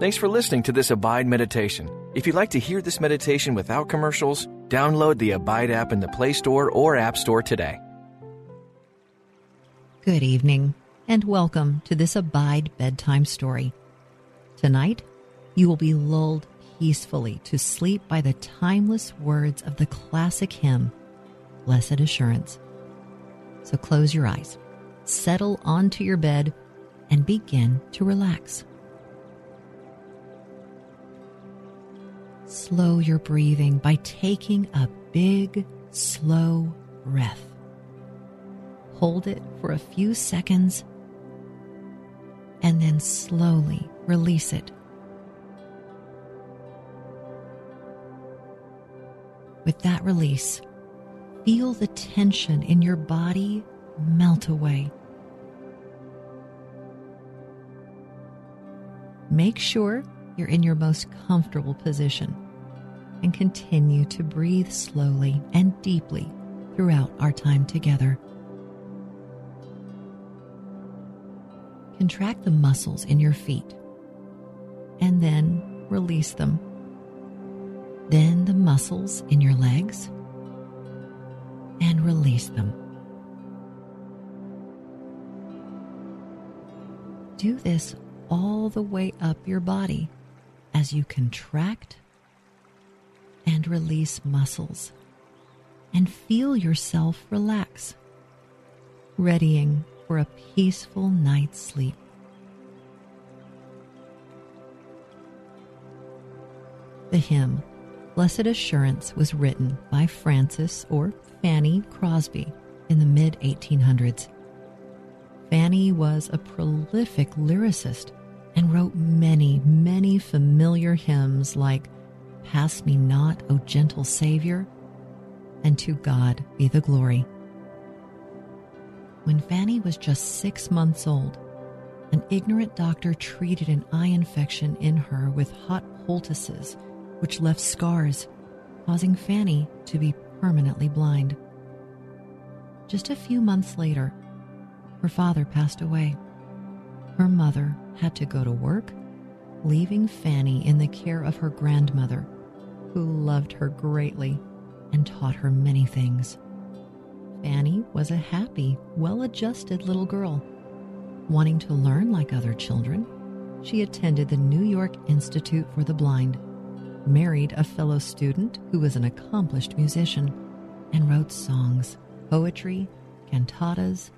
Thanks for listening to this Abide meditation. If you'd like to hear this meditation without commercials, download the Abide app in the Play Store or App Store today. Good evening, and welcome to this Abide bedtime story. Tonight, you will be lulled peacefully to sleep by the timeless words of the classic hymn, Blessed Assurance. So close your eyes, settle onto your bed, and begin to relax. Slow your breathing by taking a big, slow breath. Hold it for a few seconds and then slowly release it. With that release, feel the tension in your body melt away. Make sure you're in your most comfortable position and continue to breathe slowly and deeply throughout our time together. Contract the muscles in your feet and then release them. Then the muscles in your legs and release them. Do this all the way up your body as you contract and release muscles and feel yourself relax, readying for a peaceful night's sleep. The hymn, Blessed Assurance, was written by Frances or Fanny Crosby in the mid 1800s. Fanny was a prolific lyricist and wrote many, many familiar hymns like Pass Me Not, O Gentle Savior, and To God Be the Glory. When Fanny was just six months old, an ignorant doctor treated an eye infection in her with hot poultices, which left scars, causing Fanny to be permanently blind. Just a few months later, her father passed away. Her mother had to go to work, leaving Fanny in the care of her grandmother, who loved her greatly and taught her many things. Fanny was a happy, well adjusted little girl. Wanting to learn like other children, she attended the New York Institute for the Blind, married a fellow student who was an accomplished musician, and wrote songs, poetry, cantatas,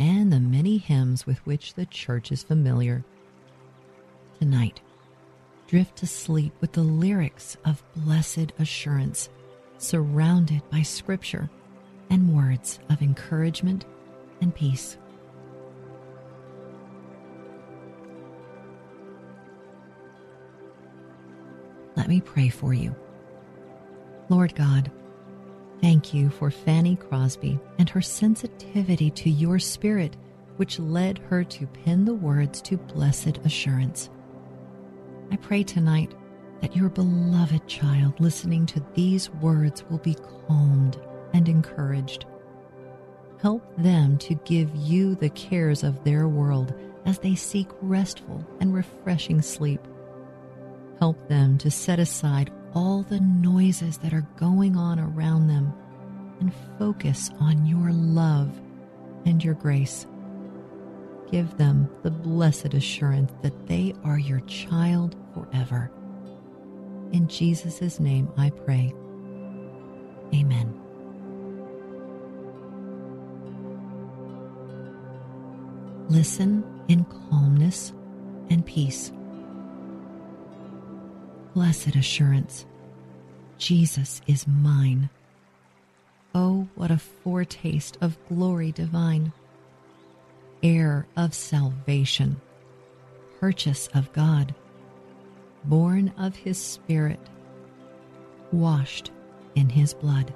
and the many hymns with which the church is familiar. Tonight, drift to sleep with the lyrics of blessed assurance, surrounded by scripture and words of encouragement and peace. Let me pray for you. Lord God, Thank you for Fanny Crosby and her sensitivity to your spirit, which led her to pen the words to blessed assurance. I pray tonight that your beloved child listening to these words will be calmed and encouraged. Help them to give you the cares of their world as they seek restful and refreshing sleep. Help them to set aside all the noises that are going on around them and focus on your love and your grace. Give them the blessed assurance that they are your child forever. In Jesus' name I pray. Amen. Listen in calmness and peace blessed assurance Jesus is mine. Oh, what a foretaste of glory divine! Heir of salvation, purchase of God, born of His Spirit, washed in His blood.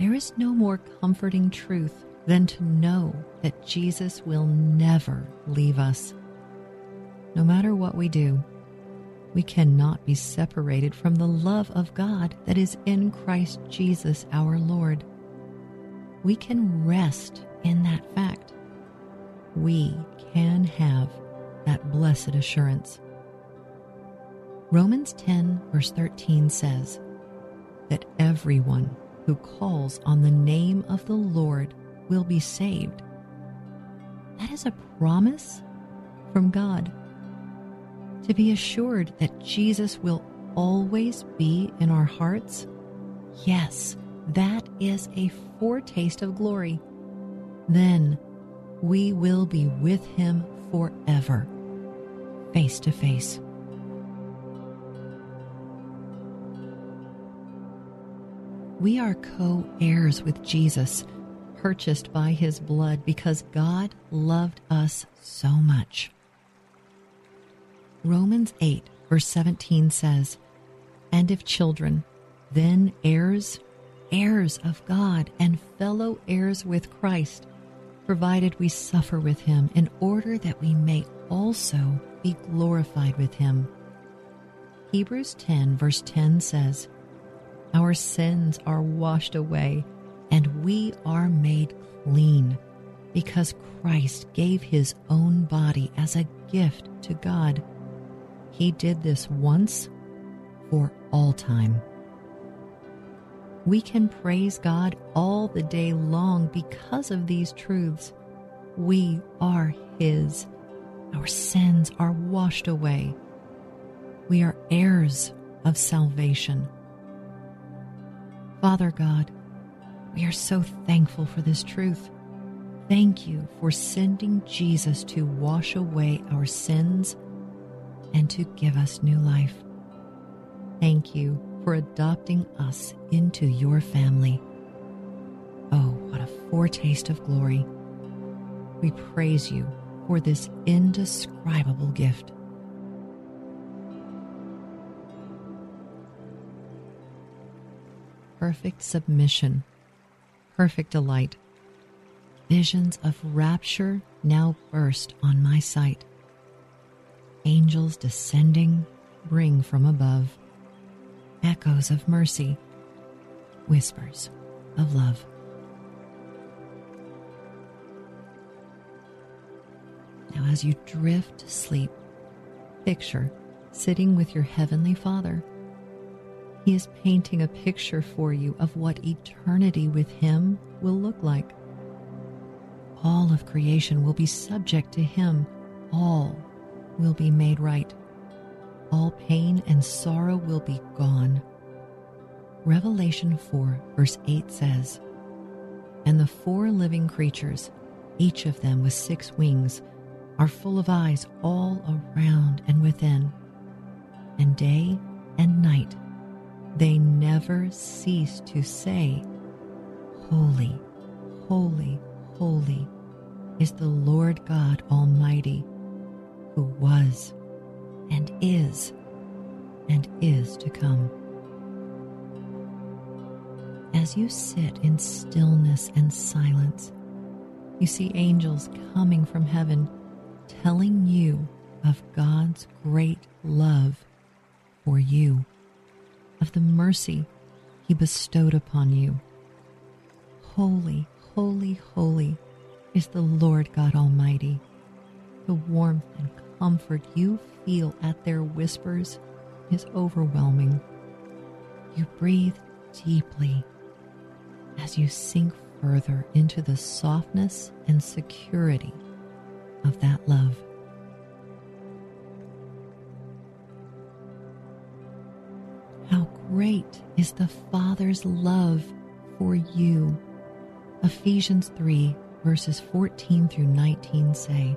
There is no more comforting truth than to know that Jesus will never leave us no matter what we do, we cannot be separated from the love of God that is in Christ Jesus our Lord. We can rest in that fact. we can have that blessed assurance. Romans 10, verse 13 says that everyone who calls on the name of the Lord will be saved. That is a promise from God. To be assured that Jesus will always be in our hearts, yes, that is a foretaste of glory. Then we will be with him forever, face to face. We are co heirs with Jesus, purchased by his blood because God loved us so much. Romans 8, verse 17 says, And if children, then heirs, heirs of God, and fellow heirs with Christ, provided we suffer with him, in order that we may also be glorified with him. Hebrews 10, verse 10 says, Our sins are washed away, and we are made clean, because Christ gave his own body as a gift to God. He did this once for all time. We can praise God all the day long because of these truths. We are His. Our sins are washed away. We are heirs of salvation. Father God, we are so thankful for this truth. Thank you for sending Jesus to wash away our sins and to give us new life. Thank you for adopting us into your family. Oh, what a foretaste of glory. We praise you for this indescribable gift. Perfect submission, perfect delight. Visions of rapture now burst on my sight. Angels descending bring from above echoes of mercy, whispers of love. Now, as you drift to sleep, picture sitting with your Heavenly Father. He is painting a picture for you of what eternity with Him will look like. All of creation will be subject to Him, all will be made right all pain and sorrow will be gone. Revelation 4, verse 8 says, And the four living creatures, each of them with six wings, are full of eyes all around and within. And day and night they never cease to say, Holy, holy, holy is the Lord God Almighty, who was and is and is to come. As you sit in stillness and silence, you see angels coming from heaven telling you of God's great love for you, of the mercy He bestowed upon you. Holy, holy, holy is the Lord God Almighty. The warmth and comfort you feel at their whispers is overwhelming. You breathe deeply as you sink further into the softness and security of that love. How great is the Father's love for you. Ephesians 3, verses 14 through 19 say,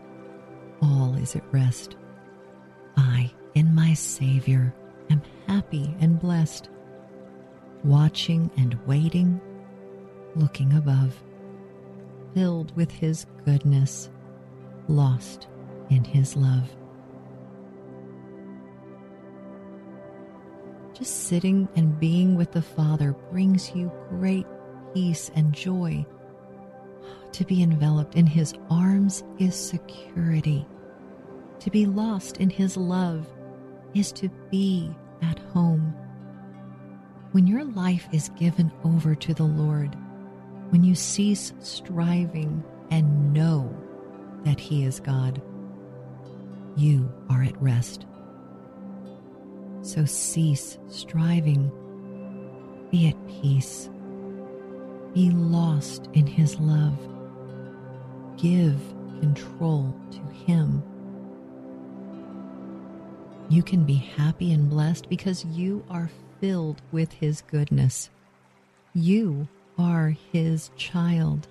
all is at rest. I, in my Savior, am happy and blessed, watching and waiting, looking above filled with His goodness, lost in His love. Just sitting and being with the Father brings you great peace and joy. To be enveloped in His arms is security. To be lost in His love is to be at home. When your life is given over to the Lord, when you cease striving and know that He is God, you are at rest. So cease striving, be at peace, be lost in His love, give control to Him. You can be happy and blessed because you are filled with His goodness. You are his child.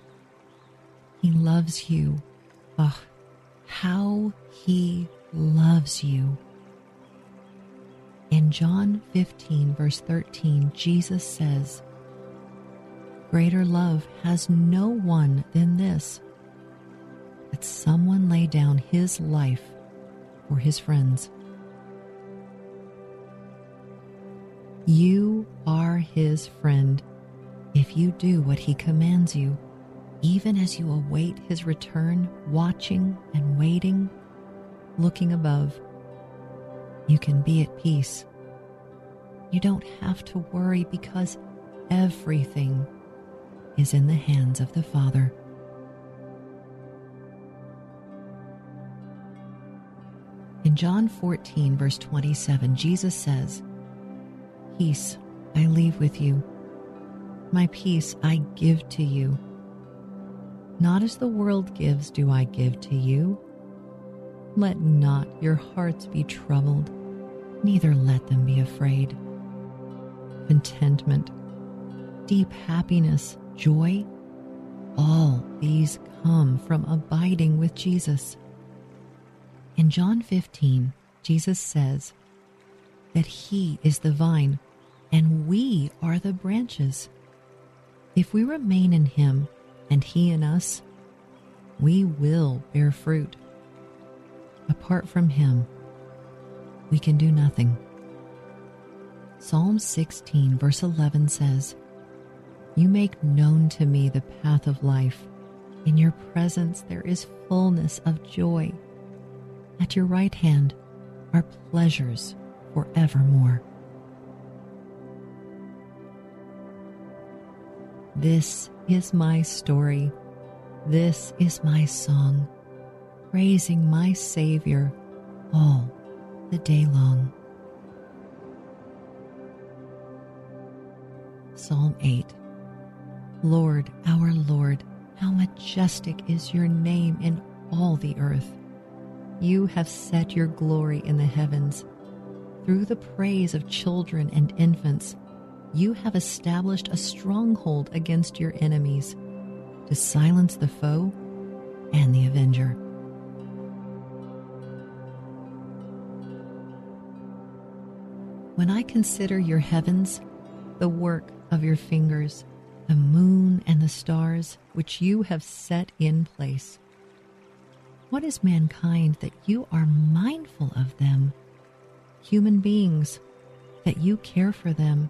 He loves you. Oh, how he loves you. In John 15, verse 13, Jesus says, Greater love has no one than this, that someone lay down his life for his friends. You are his friend if you do what he commands you, even as you await his return, watching and waiting, looking above, you can be at peace. You don't have to worry because everything is in the hands of the Father. In John 14, verse 27, Jesus says, Peace I leave with you my peace I give to you. Not as the world gives, do I give to you. Let not your hearts be troubled, neither let them be afraid. Contentment, deep happiness, joy, all these come from abiding with Jesus. In John 15, Jesus says that He is the vine and we are the branches. If we remain in Him and He in us, we will bear fruit. Apart from Him, we can do nothing. Psalm 16, verse 11 says, You make known to me the path of life. In your presence there is fullness of joy. At your right hand are pleasures forevermore. This is my story. This is my song, praising my Savior all the day long. Psalm 8 Lord, our Lord, how majestic is your name in all the earth. You have set your glory in the heavens. Through the praise of children and infants, you have established a stronghold against your enemies to silence the foe and the avenger. When I consider your heavens, the work of your fingers, the moon and the stars which you have set in place, what is mankind that you are mindful of them? Human beings, that you care for them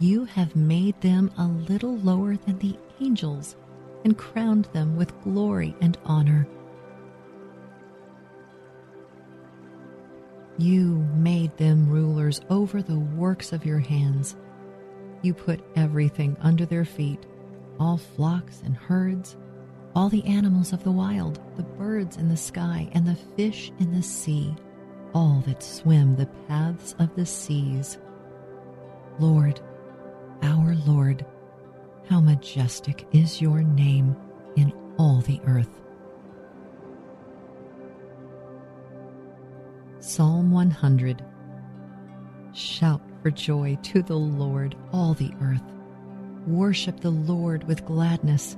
you have made them a little lower than the angels and crowned them with glory and honor. You made them rulers over the works of your hands. You put everything under their feet all flocks and herds, all the animals of the wild, the birds in the sky, and the fish in the sea, all that swim the paths of the seas. Lord, our Lord, how majestic is your name in all the earth. Psalm 100 Shout for joy to the Lord, all the earth. Worship the Lord with gladness.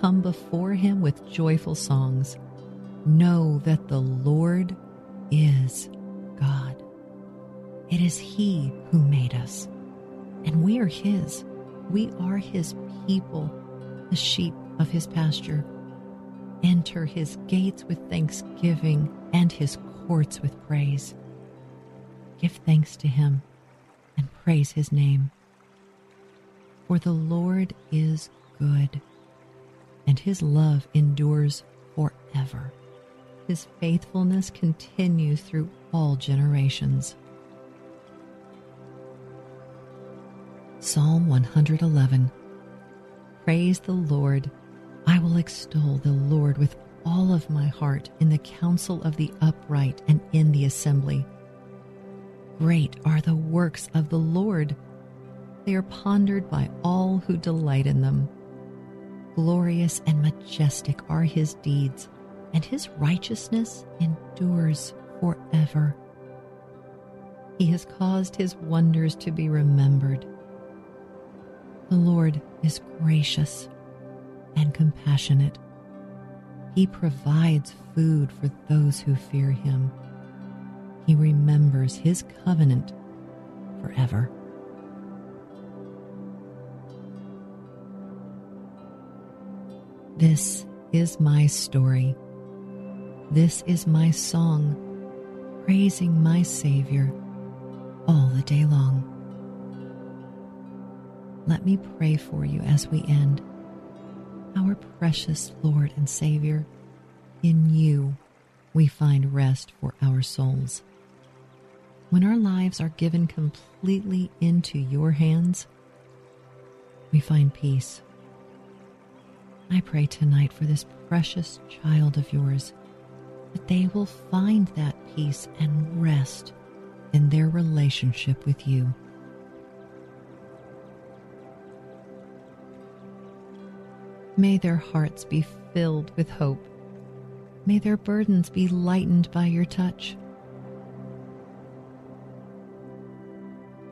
Come before him with joyful songs. Know that the Lord is God. It is He who made us, and we are His. We are His people, the sheep of His pasture. Enter His gates with thanksgiving and His courts with praise. Give thanks to Him and praise His name. For the Lord is good, and His love endures forever. His faithfulness continues through all generations. Psalm 111 Praise the Lord. I will extol the Lord with all of my heart in the council of the upright and in the assembly. Great are the works of the Lord. They are pondered by all who delight in them. Glorious and majestic are his deeds and his righteousness endures forever. He has caused his wonders to be remembered. The Lord is gracious and compassionate. He provides food for those who fear him. He remembers his covenant forever. This is my story. This is my song, praising my Savior all the day long. Let me pray for you as we end. Our precious Lord and Savior, in you we find rest for our souls. When our lives are given completely into your hands, we find peace. I pray tonight for this precious child of yours that they will find that peace and rest in their relationship with you. May their hearts be filled with hope. May their burdens be lightened by your touch.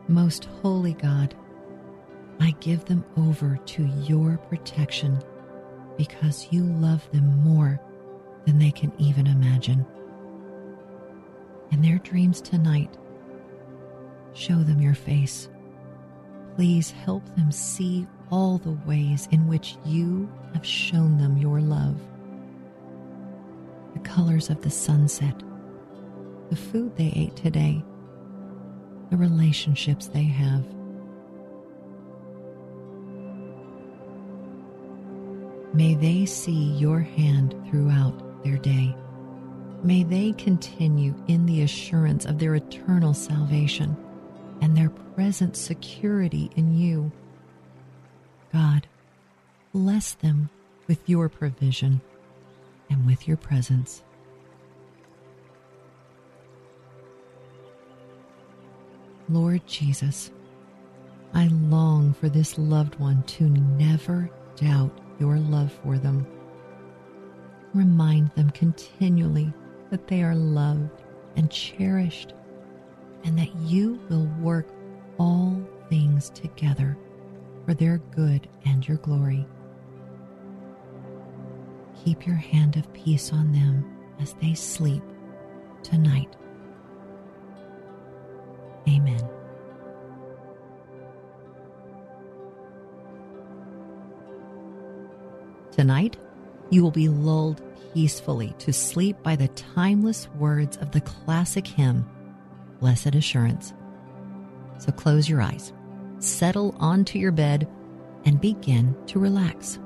Most holy God, I give them over to your protection because you love them more than they can even imagine. In their dreams tonight, show them your face. Please help them see all the ways in which you have shown them your love. The colors of the sunset, the food they ate today, the relationships they have. May they see your hand throughout their day. May they continue in the assurance of their eternal salvation and their present security in you. God, bless them with your provision and with your presence. Lord Jesus, I long for this loved one to never doubt your love for them Remind them continually that they are loved and cherished, and that you will work all things together for their good and your glory. Keep your hand of peace on them as they sleep tonight. Amen. Tonight, you will be lulled peacefully to sleep by the timeless words of the classic hymn, Blessed Assurance. So close your eyes, settle onto your bed, and begin to relax.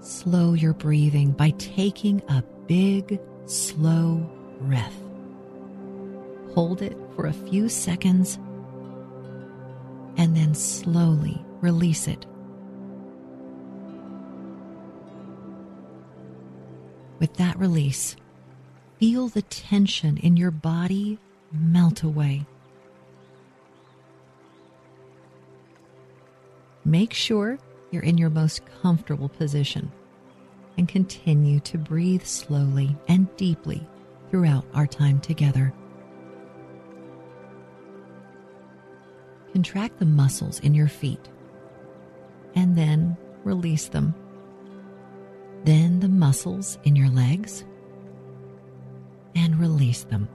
Slow your breathing by taking a big, slow breath. Hold it for a few seconds and then slowly release it With that release, feel the tension in your body melt away. Make sure you're in your most comfortable position and continue to breathe slowly and deeply throughout our time together. Contract the muscles in your feet and then release them. Then the muscles in your legs and release them.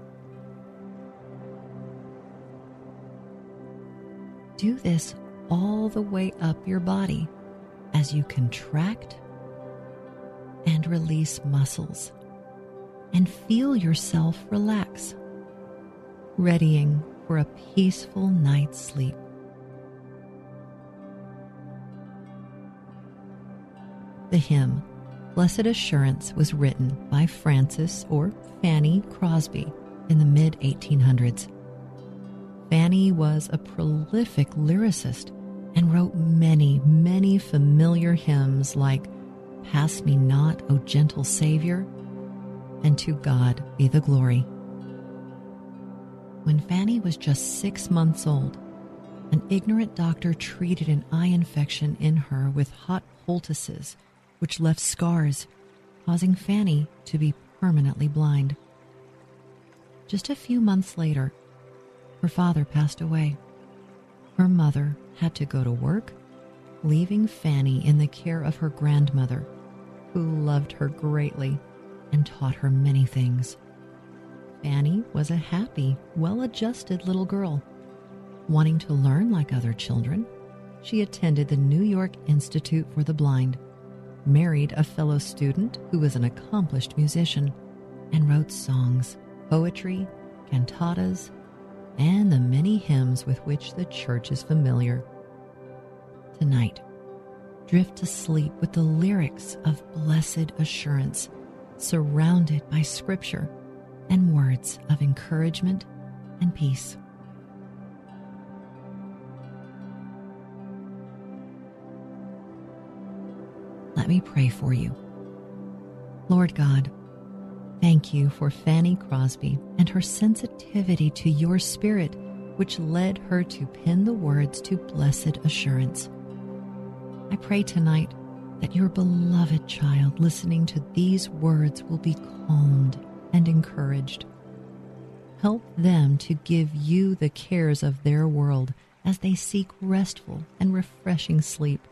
Do this all the way up your body as you contract and release muscles and feel yourself relax, readying for a peaceful night's sleep. The hymn, Blessed Assurance, was written by Frances or Fanny Crosby in the mid 1800s. Fanny was a prolific lyricist and wrote many, many familiar hymns like Pass Me Not, O Gentle Savior, and To God Be the Glory. When Fanny was just six months old, an ignorant doctor treated an eye infection in her with hot poultices, which left scars, causing Fanny to be permanently blind. Just a few months later, her father passed away. Her mother had to go to work, leaving Fanny in the care of her grandmother, who loved her greatly and taught her many things. Fanny was a happy, well adjusted little girl. Wanting to learn like other children, she attended the New York Institute for the Blind, married a fellow student who was an accomplished musician, and wrote songs, poetry, cantatas, and the many hymns with which the church is familiar. Tonight, drift to sleep with the lyrics of blessed assurance, surrounded by scripture and words of encouragement and peace. Let me pray for you. Lord God, thank you for Fanny Crosby and her sensitivity to your spirit, which led her to pen the words to blessed assurance. I pray tonight that your beloved child listening to these words will be calmed and encouraged. Help them to give you the cares of their world as they seek restful and refreshing sleep.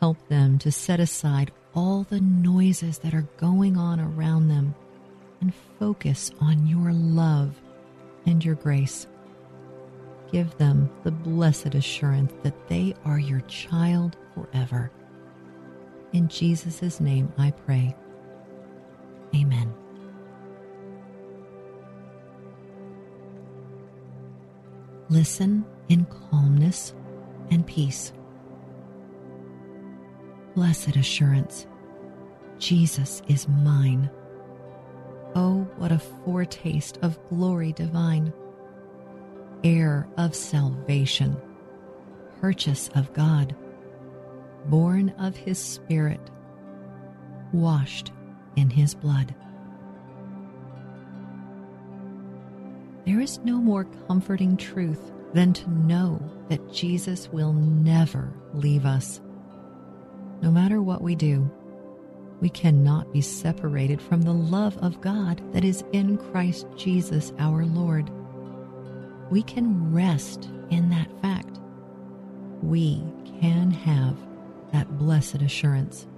Help them to set aside all the noises that are going on around them and focus on your love and your grace. Give them the blessed assurance that they are your child forever. In Jesus' name I pray. Amen. Listen in calmness and peace. Blessed assurance, Jesus is mine. Oh, what a foretaste of glory divine! Heir of salvation, purchase of God, born of his Spirit, washed in his blood. There is no more comforting truth than to know that Jesus will never leave us. No matter what we do, we cannot be separated from the love of God that is in Christ Jesus our Lord. We can rest in that fact. We can have that blessed assurance.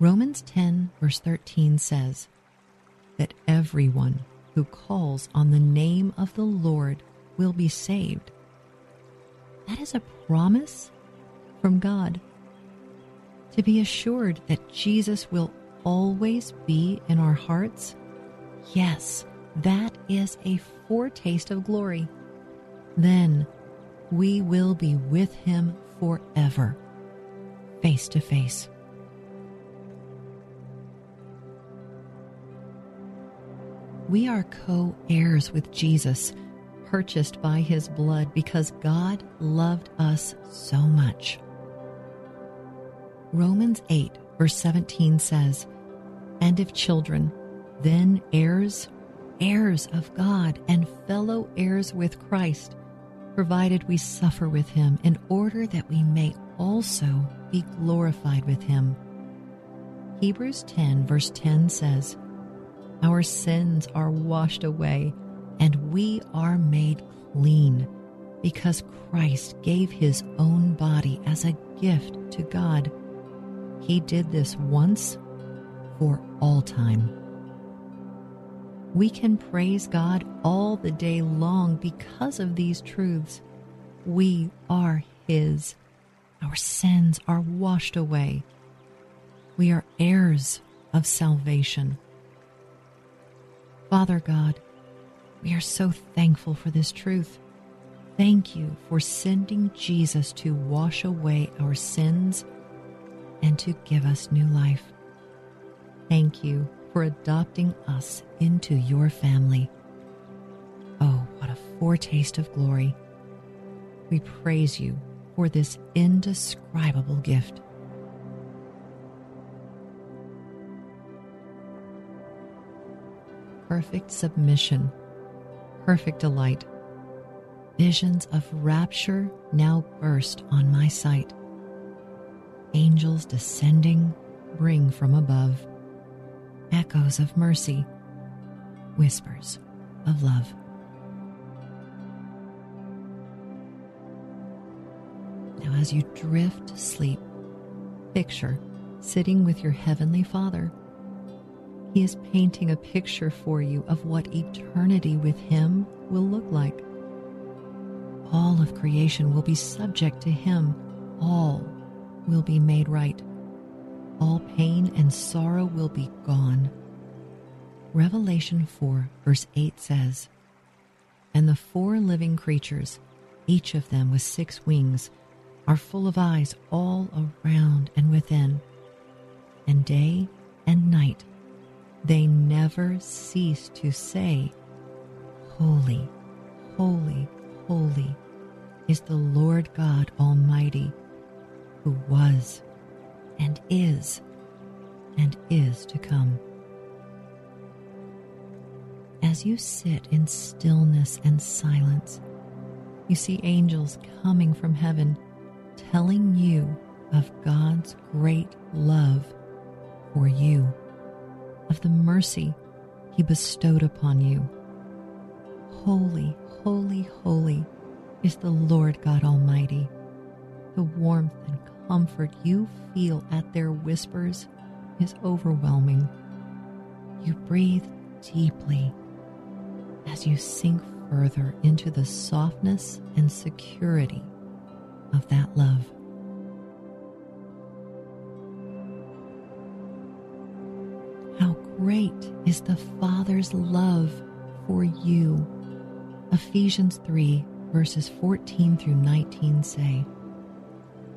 Romans 10, verse 13 says that everyone who calls on the name of the Lord will be saved. That is a promise from God. To be assured that Jesus will always be in our hearts, yes, that is a foretaste of glory. Then we will be with him forever, face to face. We are co heirs with Jesus, purchased by his blood because God loved us so much. Romans 8, verse 17 says, And if children, then heirs, heirs of God, and fellow heirs with Christ, provided we suffer with him in order that we may also be glorified with him. Hebrews 10, verse 10 says, Our sins are washed away, and we are made clean because Christ gave his own body as a gift to God. He did this once for all time. We can praise God all the day long because of these truths. We are His. Our sins are washed away. We are heirs of salvation. Father God, we are so thankful for this truth. Thank you for sending Jesus to wash away our sins and to give us new life. Thank you for adopting us into your family. Oh, what a foretaste of glory. We praise you for this indescribable gift. Perfect submission, perfect delight. Visions of rapture now burst on my sight. Angels descending bring from above echoes of mercy, whispers of love. Now, as you drift to sleep, picture sitting with your Heavenly Father. He is painting a picture for you of what eternity with Him will look like. All of creation will be subject to Him, all will be made right all pain and sorrow will be gone. Revelation 4, verse 8 says, And the four living creatures, each of them with six wings, are full of eyes all around and within. And day and night they never cease to say, Holy, holy, holy is the Lord God Almighty, who was and is and is to come. As you sit in stillness and silence, you see angels coming from heaven telling you of God's great love for you, of the mercy He bestowed upon you. Holy, holy, holy is the Lord God Almighty. The warmth and comfort you feel at their whispers is overwhelming. You breathe deeply as you sink further into the softness and security of that love. How great is the Father's love for you. Ephesians 3, verses 14 through 19 say,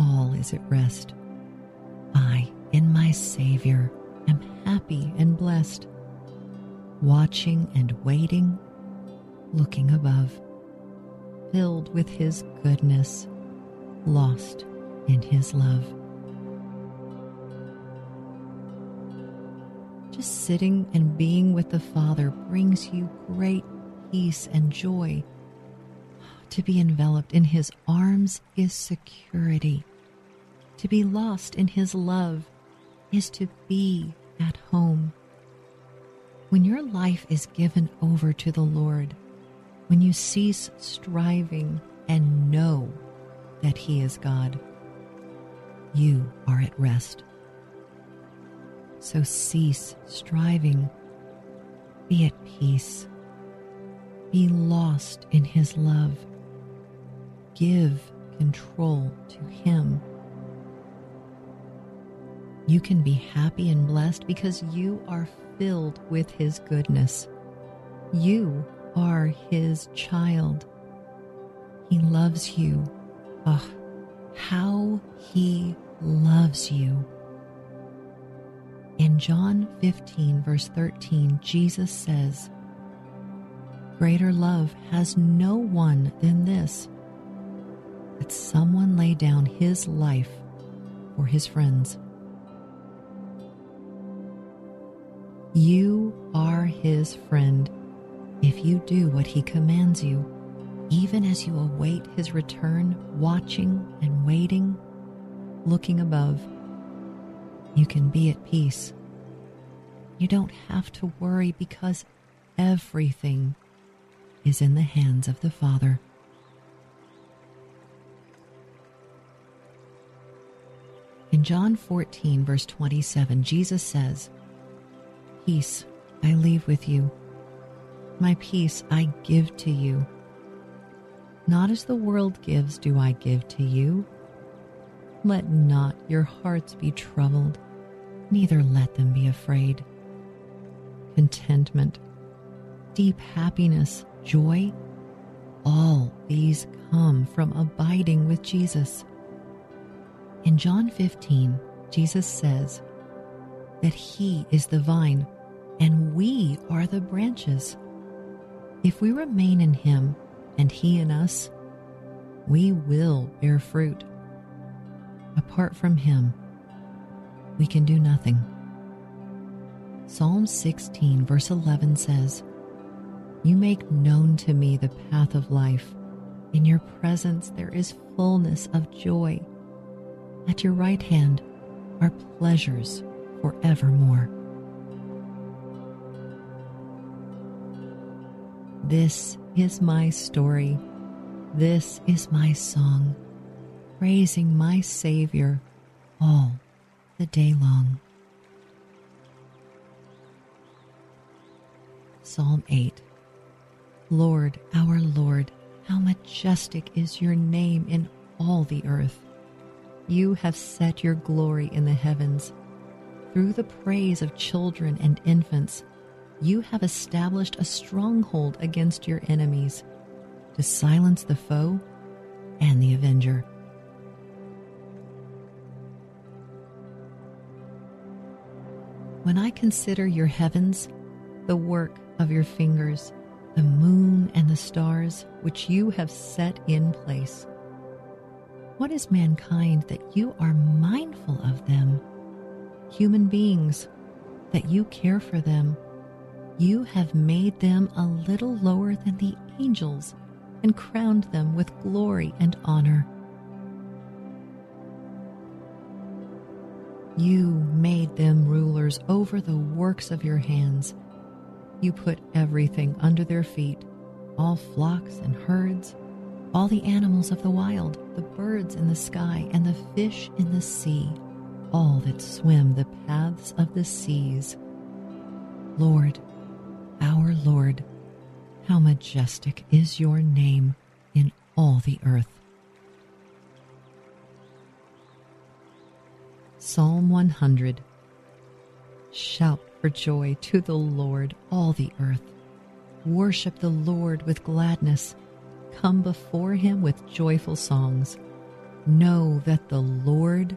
all is at rest. I, in my Savior, am happy and blessed, watching and waiting, looking above, filled with His goodness, lost in His love. Just sitting and being with the Father brings you great peace and joy. To be enveloped in His arms is security. To be lost in His love is to be at home. When your life is given over to the Lord, when you cease striving and know that He is God, you are at rest. So cease striving, be at peace, be lost in His love, give control to Him. You can be happy and blessed because you are filled with His goodness. You are His child. He loves you. Ah, how He loves you. In John 15, verse 13, Jesus says, Greater love has no one than this, that someone lay down his life for his friends. You are his friend if you do what he commands you, even as you await his return, watching and waiting, looking above. You can be at peace. You don't have to worry because everything is in the hands of the Father. In John 14, verse 27, Jesus says, Peace I leave with you, my peace I give to you. Not as the world gives, do I give to you. Let not your hearts be troubled, neither let them be afraid. Contentment, deep happiness, joy, all these come from abiding with Jesus. In John 15, Jesus says that He is the vine and we are the branches. If we remain in Him and He in us, we will bear fruit. Apart from Him, we can do nothing. Psalm 16, verse 11 says, You make known to me the path of life. In your presence there is fullness of joy. At your right hand are pleasures forevermore. This is my story. This is my song, praising my Savior all the day long. Psalm 8 Lord, our Lord, how majestic is your name in all the earth. You have set your glory in the heavens. Through the praise of children and infants, you have established a stronghold against your enemies to silence the foe and the avenger. When I consider your heavens, the work of your fingers, the moon and the stars which you have set in place, what is mankind that you are mindful of them? Human beings, that you care for them you have made them a little lower than the angels and crowned them with glory and honor. You made them rulers over the works of your hands. You put everything under their feet all flocks and herds, all the animals of the wild, the birds in the sky, and the fish in the sea, all that swim the paths of the seas. Lord, our Lord, how majestic is your name in all the earth. Psalm 100 Shout for joy to the Lord, all the earth. Worship the Lord with gladness. Come before him with joyful songs. Know that the Lord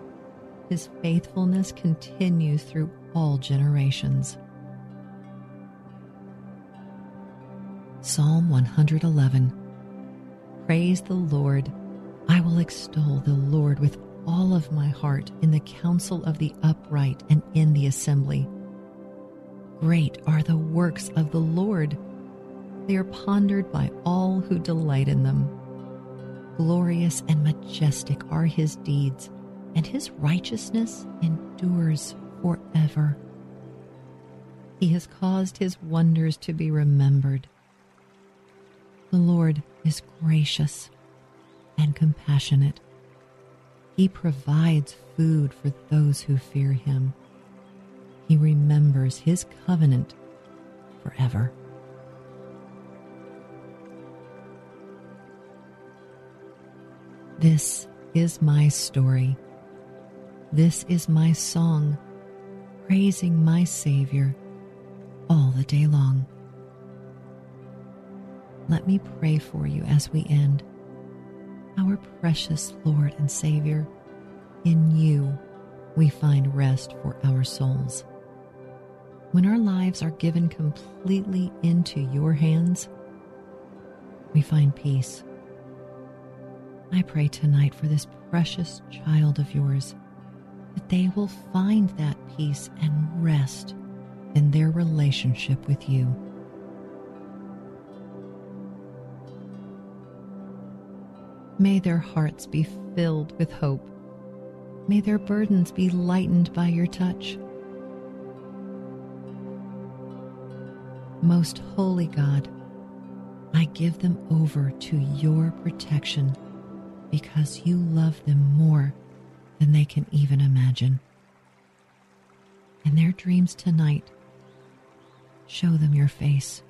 His faithfulness continues through all generations. Psalm 111 Praise the Lord. I will extol the Lord with all of my heart in the council of the upright and in the assembly. Great are the works of the Lord. They are pondered by all who delight in them. Glorious and majestic are his deeds, and his righteousness endures forever. He has caused his wonders to be remembered. The Lord is gracious and compassionate. He provides food for those who fear him. He remembers his covenant forever. This is my story. This is my song, praising my Savior all the day long. Let me pray for you as we end. Our precious Lord and Savior, in you we find rest for our souls. When our lives are given completely into your hands, we find peace. I pray tonight for this precious child of yours that they will find that peace and rest in their relationship with you. May their hearts be filled with hope. May their burdens be lightened by your touch. Most holy God, I give them over to your protection because you love them more than they can even imagine. In their dreams tonight, show them your face.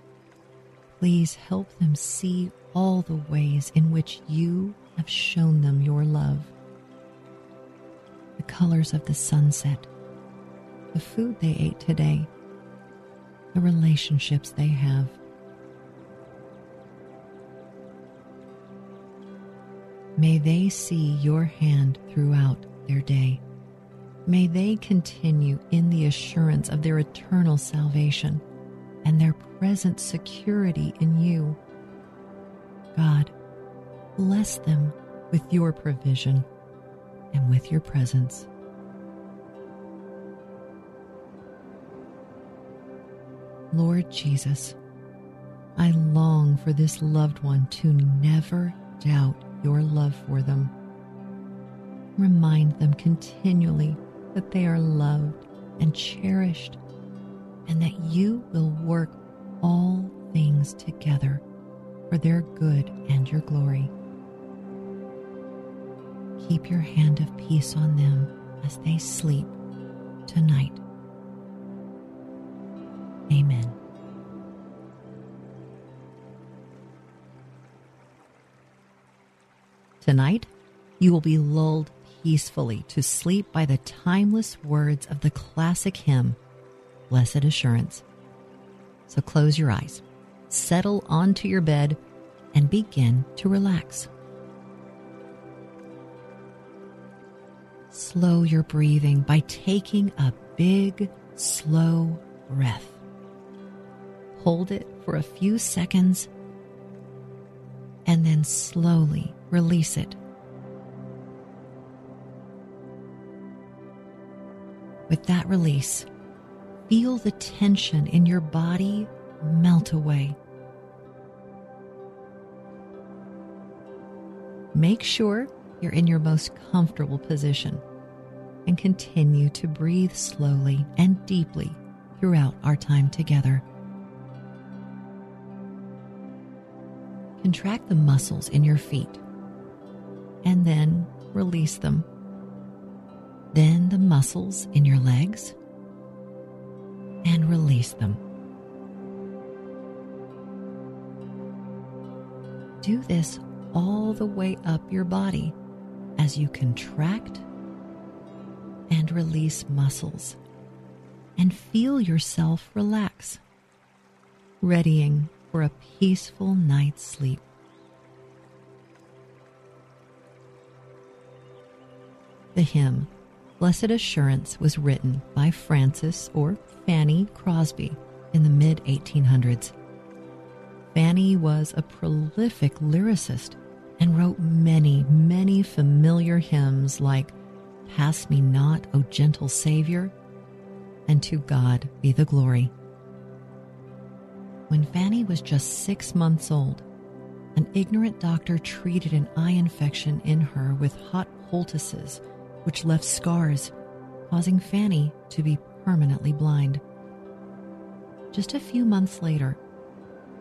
Please help them see all the ways in which you have shown them your love. The colors of the sunset, the food they ate today, the relationships they have. May they see your hand throughout their day. May they continue in the assurance of their eternal salvation and their present security in you. God, bless them with your provision and with your presence. Lord Jesus, I long for this loved one to never doubt your love for them. Remind them continually that they are loved and cherished, and that you will work all things together for their good and your glory. Keep your hand of peace on them as they sleep tonight. Amen. Tonight, you will be lulled peacefully to sleep by the timeless words of the classic hymn, Blessed Assurance. So close your eyes, settle onto your bed, and begin to relax. Slow your breathing by taking a big, slow breath. Hold it for a few seconds and then slowly release it. With that release, feel the tension in your body melt away. Make sure you're in your most comfortable position and continue to breathe slowly and deeply throughout our time together. Contract the muscles in your feet and then release them. Then the muscles in your legs and release them. Do this all the way up your body as you contract and release muscles and feel yourself relax, readying for a peaceful night's sleep. The hymn, Blessed Assurance, was written by Frances or Fanny Crosby in the mid 1800s. Fanny was a prolific lyricist and wrote many, many familiar hymns like pass me not, O gentle Savior, and to God be the glory. When Fanny was just six months old, an ignorant doctor treated an eye infection in her with hot poultices, which left scars, causing Fanny to be permanently blind. Just a few months later,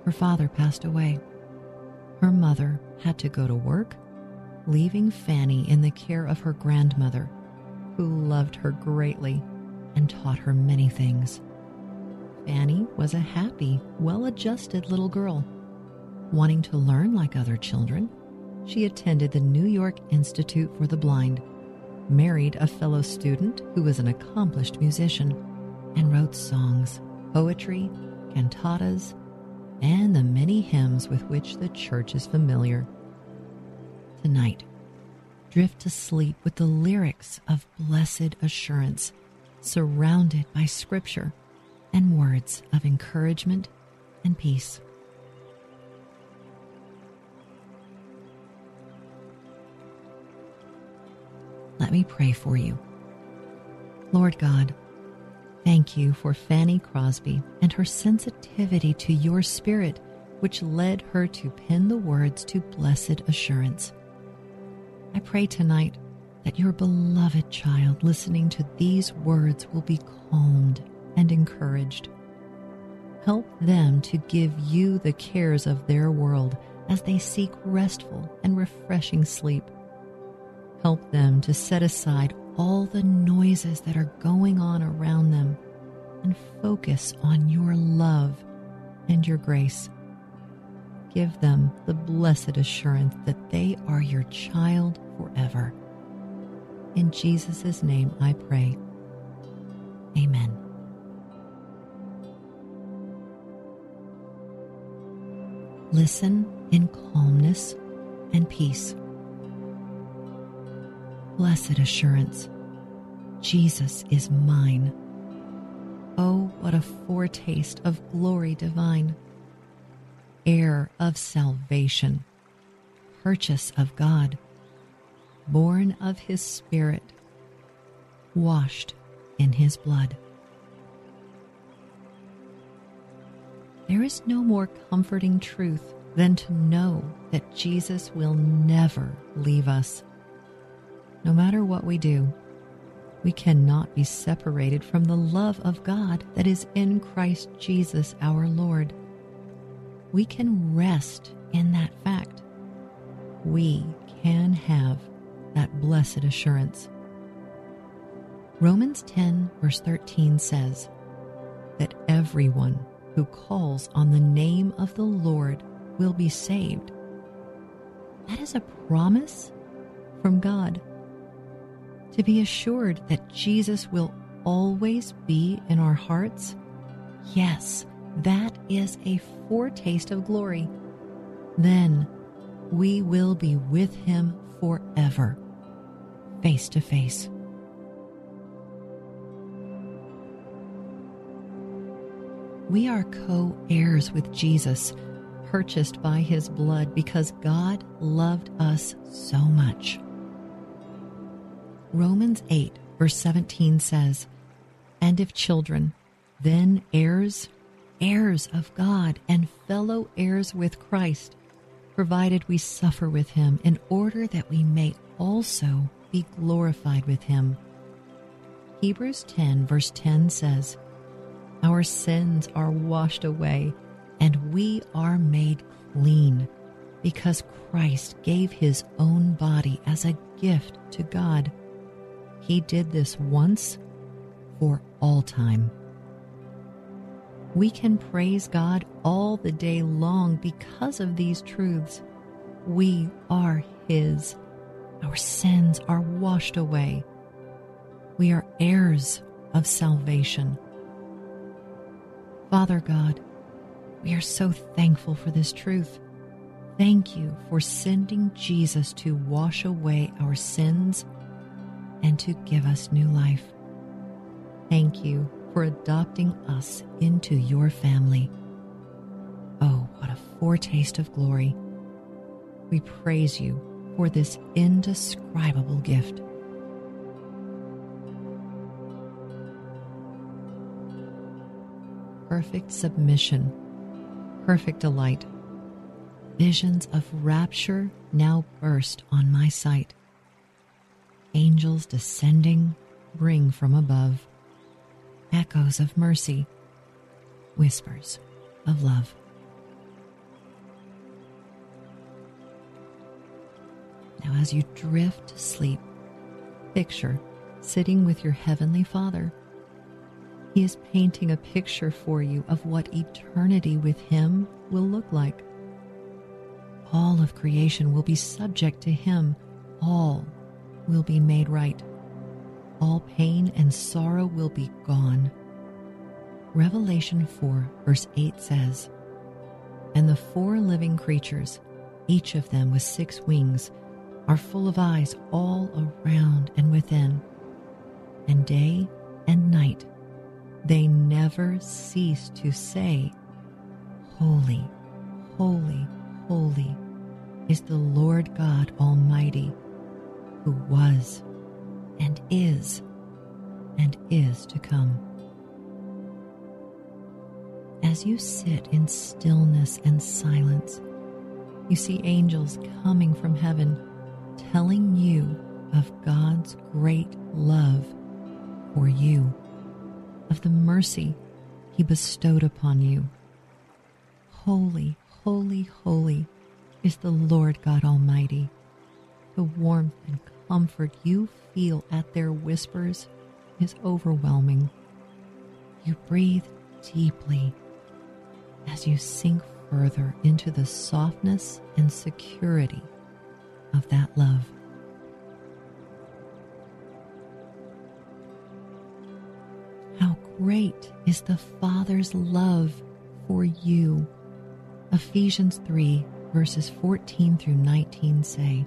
her father passed away. Her mother had to go to work, leaving Fanny in the care of her grandmother, who loved her greatly and taught her many things. Fanny was a happy, well adjusted little girl. Wanting to learn like other children, she attended the New York Institute for the Blind, married a fellow student who was an accomplished musician, and wrote songs, poetry, cantatas, and the many hymns with which the church is familiar. Tonight, drift to sleep with the lyrics of blessed assurance, surrounded by scripture and words of encouragement and peace. Let me pray for you. Lord God, thank you for Fanny Crosby and her sensitivity to your spirit, which led her to pen the words to blessed assurance. I pray tonight that your beloved child listening to these words will be calmed and encouraged. Help them to give you the cares of their world as they seek restful and refreshing sleep. Help them to set aside all the noises that are going on around them and focus on your love and your grace. Give them the blessed assurance that they are your child forever. In Jesus' name I pray. Amen. Listen in calmness and peace. Blessed assurance, Jesus is mine. Oh, what a foretaste of glory divine! Heir of salvation, purchase of God, born of his Spirit, washed in his blood. There is no more comforting truth than to know that Jesus will never leave us. No matter what we do, we cannot be separated from the love of God that is in Christ Jesus our Lord. We can rest in that fact. We can have that blessed assurance. Romans 10, verse 13 says that everyone who calls on the name of the Lord will be saved. That is a promise from God. To be assured that Jesus will always be in our hearts, yes, that is a foretaste of glory. Then we will be with him forever, face to face. We are co heirs with Jesus, purchased by his blood because God loved us so much. Romans 8, verse 17 says, And if children, then heirs, heirs of God, and fellow heirs with Christ, provided we suffer with him in order that we may also be glorified with him. Hebrews 10, verse 10 says, our sins are washed away and we are made clean because Christ gave his own body as a gift to God. He did this once for all time. We can praise God all the day long because of these truths. We are His. Our sins are washed away. We are heirs of salvation. Father God, we are so thankful for this truth. Thank you for sending Jesus to wash away our sins and to give us new life. Thank you for adopting us into your family. Oh, what a foretaste of glory! We praise you for this indescribable gift. Perfect submission, perfect delight. Visions of rapture now burst on my sight. Angels descending ring from above echoes of mercy, whispers of love. Now, as you drift to sleep, picture sitting with your Heavenly Father. He is painting a picture for you of what eternity with Him will look like. All of creation will be subject to Him, all will be made right. All pain and sorrow will be gone. Revelation 4, verse 8 says, And the four living creatures, each of them with six wings, are full of eyes all around and within. And day and night they never cease to say, Holy, holy, holy is the Lord God Almighty, who was and is and is to come. As you sit in stillness and silence, you see angels coming from heaven telling you of God's great love for you, of the mercy He bestowed upon you. Holy, holy, holy is the Lord God Almighty. The warmth and comfort you feel at their whispers is overwhelming. You breathe deeply as you sink further into the softness and security of that love. How great is the Father's love for you. Ephesians 3, verses 14 through 19 say,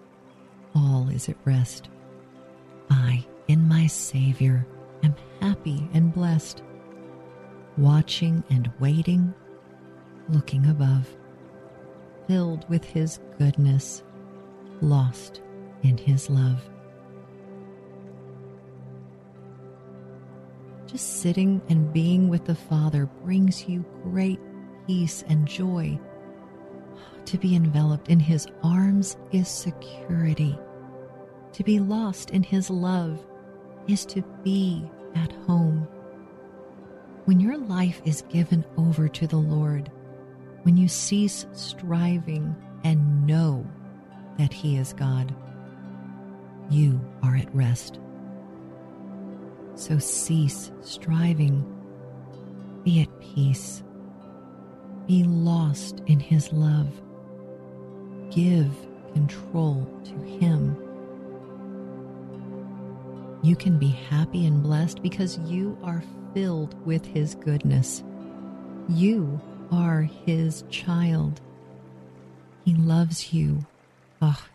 all is at rest. I, in my Savior, am happy and blessed, watching and waiting, looking above filled with His goodness, lost in His love. Just sitting and being with the Father brings you great peace and joy. To be enveloped in His arms is security. To be lost in His love is to be at home. When your life is given over to the Lord, when you cease striving and know that He is God, you are at rest. So cease striving, be at peace, be lost in His love, give control to Him. You can be happy and blessed because you are filled with His goodness. You are his child. He loves you. Oh,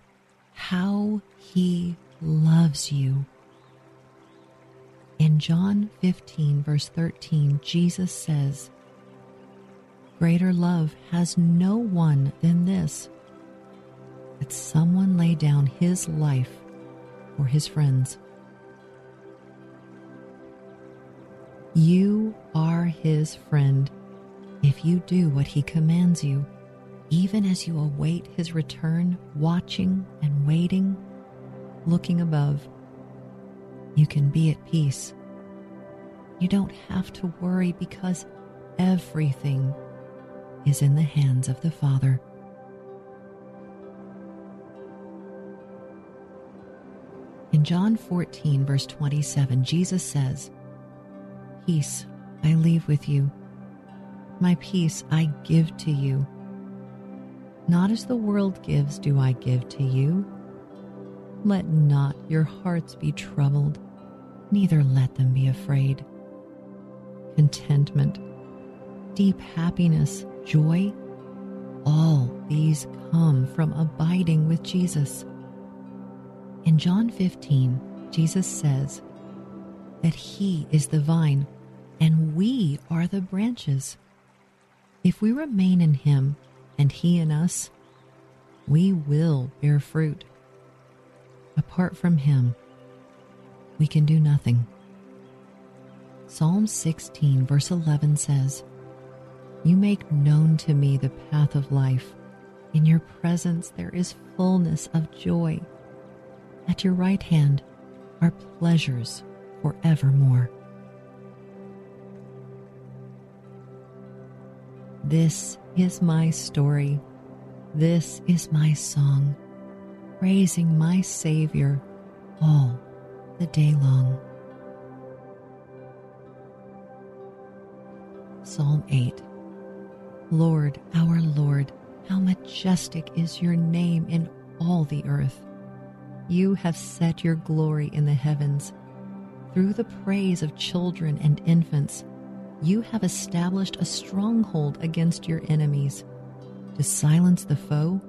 how he loves you. In John 15, verse 13, Jesus says, Greater love has no one than this, that someone lay down his life for his friends. You are his friend if you do what he commands you, even as you await his return, watching and waiting, looking above, you can be at peace. You don't have to worry because everything is in the hands of the Father. In John 14, verse 27, Jesus says, Peace I leave with you, my peace I give to you. Not as the world gives, do I give to you. Let not your hearts be troubled, neither let them be afraid. Contentment, deep happiness, joy, all these come from abiding with Jesus. In John 15, Jesus says that He is the vine and we are the branches. If we remain in Him and He in us, we will bear fruit. Apart from Him, we can do nothing. Psalm 16, verse 11 says, You make known to me the path of life. In your presence there is fullness of joy at your right hand are pleasures forevermore. This is my story. This is my song, praising my Savior all the day long. Psalm 8 Lord, our Lord, how majestic is your name in all the earth. You have set your glory in the heavens. Through the praise of children and infants, you have established a stronghold against your enemies to silence the foe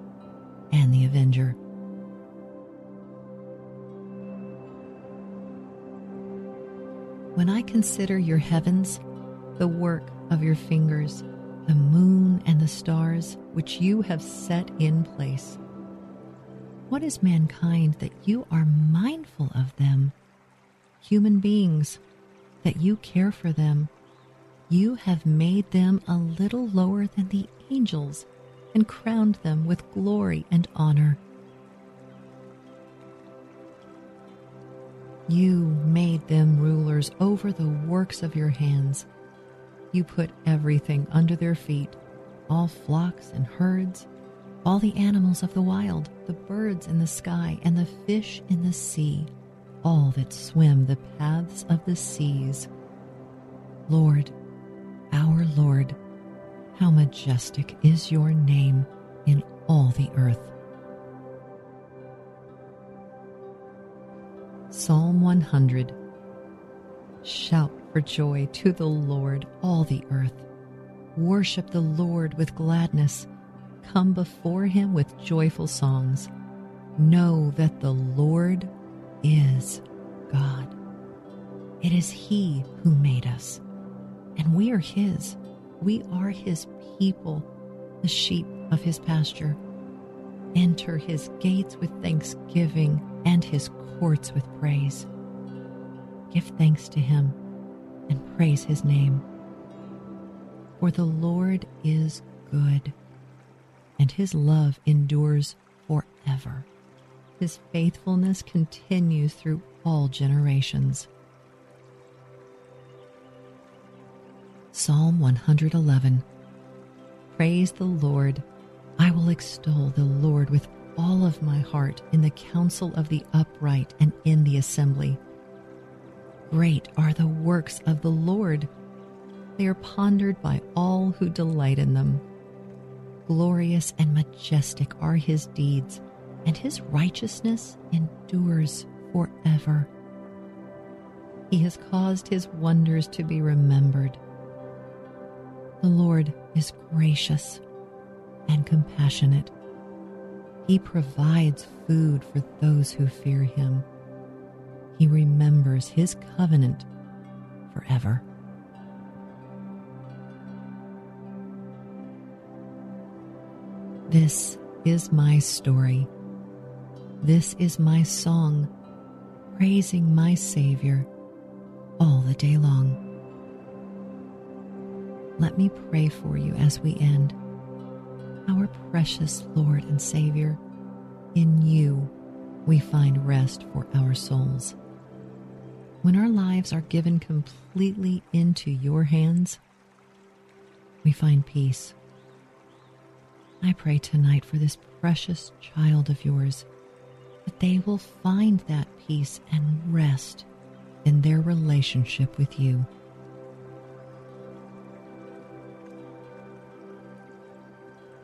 and the avenger. When I consider your heavens, the work of your fingers, the moon and the stars which you have set in place, what is mankind that you are mindful of them? Human beings, that you care for them. You have made them a little lower than the angels and crowned them with glory and honor. You made them rulers over the works of your hands. You put everything under their feet, all flocks and herds all the animals of the wild, the birds in the sky, and the fish in the sea, all that swim the paths of the seas. Lord, our Lord, how majestic is your name in all the earth. Psalm 100 Shout for joy to the Lord, all the earth. Worship the Lord with gladness come before him with joyful songs. Know that the Lord is God. It is He who made us, and we are His. We are His people, the sheep of His pasture. Enter His gates with thanksgiving and His courts with praise. Give thanks to Him and praise His name. For the Lord is good and his love endures forever. His faithfulness continues through all generations. Psalm 111 Praise the Lord. I will extol the Lord with all of my heart in the council of the upright and in the assembly. Great are the works of the Lord. They are pondered by all who delight in them. Glorious and majestic are his deeds, and his righteousness endures forever. He has caused his wonders to be remembered. The Lord is gracious and compassionate. He provides food for those who fear him. He remembers his covenant forever. This is my story. This is my song, praising my Savior all the day long. Let me pray for you as we end. Our precious Lord and Savior, in you we find rest for our souls. When our lives are given completely into your hands, we find peace. I pray tonight for this precious child of yours that they will find that peace and rest in their relationship with you.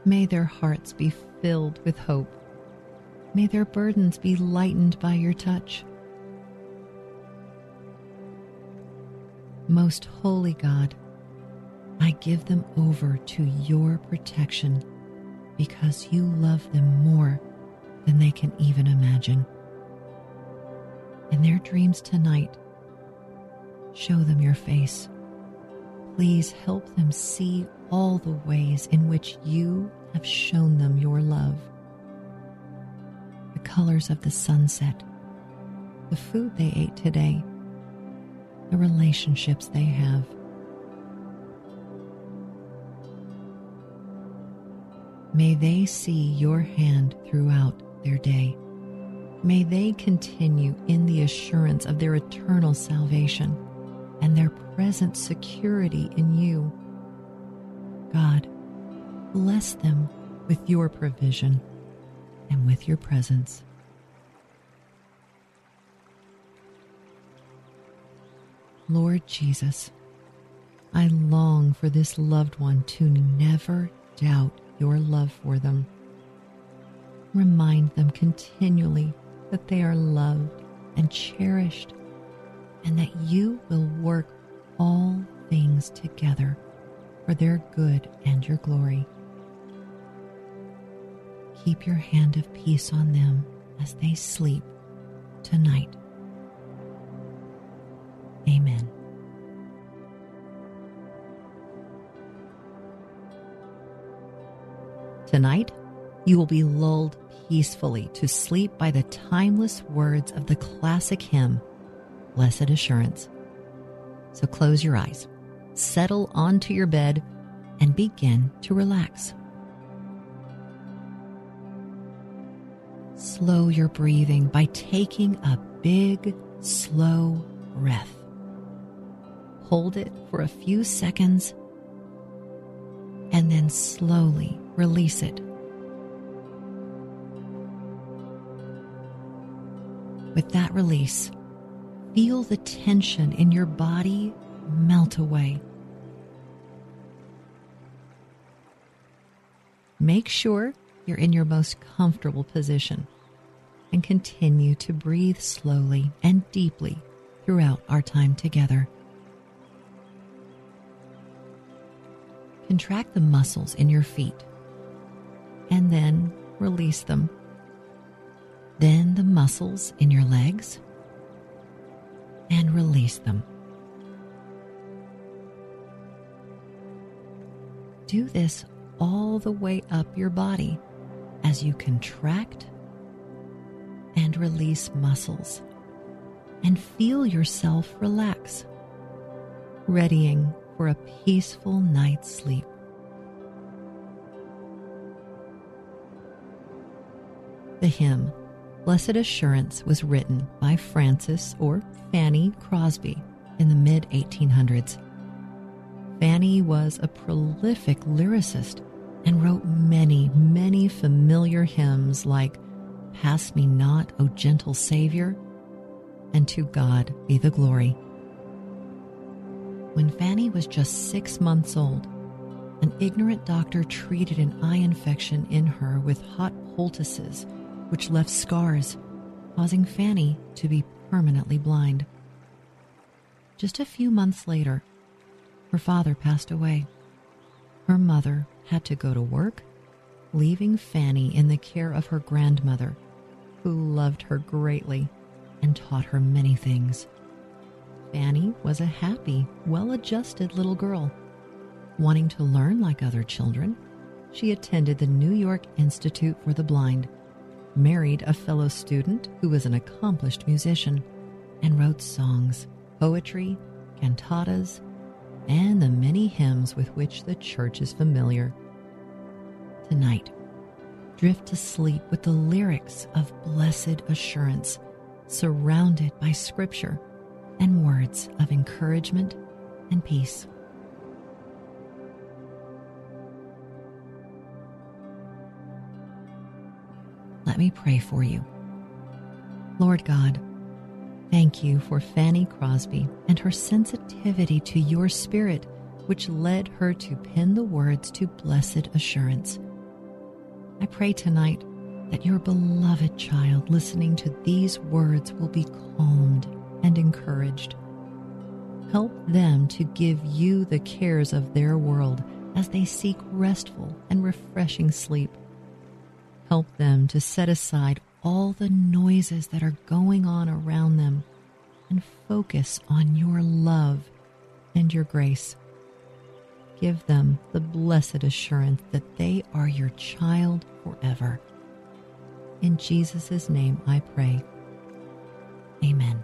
May their hearts be filled with hope. May their burdens be lightened by your touch. Most holy God, I give them over to your protection because you love them more than they can even imagine. In their dreams tonight, show them your face. Please help them see all the ways in which you have shown them your love. The colors of the sunset, the food they ate today, the relationships they have. May they see your hand throughout their day. May they continue in the assurance of their eternal salvation and their present security in you. God, bless them with your provision and with your presence. Lord Jesus, I long for this loved one to never doubt your love for them. Remind them continually that they are loved and cherished, and that you will work all things together for their good and your glory. Keep your hand of peace on them as they sleep tonight. Amen. Tonight, you will be lulled peacefully to sleep by the timeless words of the classic hymn, Blessed Assurance. So close your eyes, settle onto your bed, and begin to relax. Slow your breathing by taking a big, slow breath. Hold it for a few seconds and then slowly release it. With that release, feel the tension in your body melt away. Make sure you're in your most comfortable position and continue to breathe slowly and deeply throughout our time together. Contract the muscles in your feet and then release them. Then the muscles in your legs and release them. Do this all the way up your body as you contract and release muscles and feel yourself relax, readying for a peaceful night's sleep. The hymn, Blessed Assurance, was written by Frances or Fanny Crosby in the mid 1800s. Fanny was a prolific lyricist and wrote many, many familiar hymns like Pass Me Not, O Gentle Savior, and To God Be the Glory. When Fanny was just six months old, an ignorant doctor treated an eye infection in her with hot poultices, which left scars, causing Fanny to be permanently blind. Just a few months later, her father passed away. Her mother had to go to work, leaving Fanny in the care of her grandmother, who loved her greatly and taught her many things. Fanny was a happy, well adjusted little girl. Wanting to learn like other children, she attended the New York Institute for the Blind, married a fellow student who was an accomplished musician, and wrote songs, poetry, cantatas, and the many hymns with which the church is familiar. Tonight, drift to sleep with the lyrics of blessed assurance, surrounded by scripture and words of encouragement and peace. Let me pray for you. Lord God, thank you for Fanny Crosby and her sensitivity to your spirit, which led her to pen the words to blessed assurance. I pray tonight that your beloved child listening to these words will be calmed and encouraged. Help them to give you the cares of their world as they seek restful and refreshing sleep. Help them to set aside all the noises that are going on around them and focus on your love and your grace. Give them the blessed assurance that they are your child forever. In Jesus' name I pray. Amen.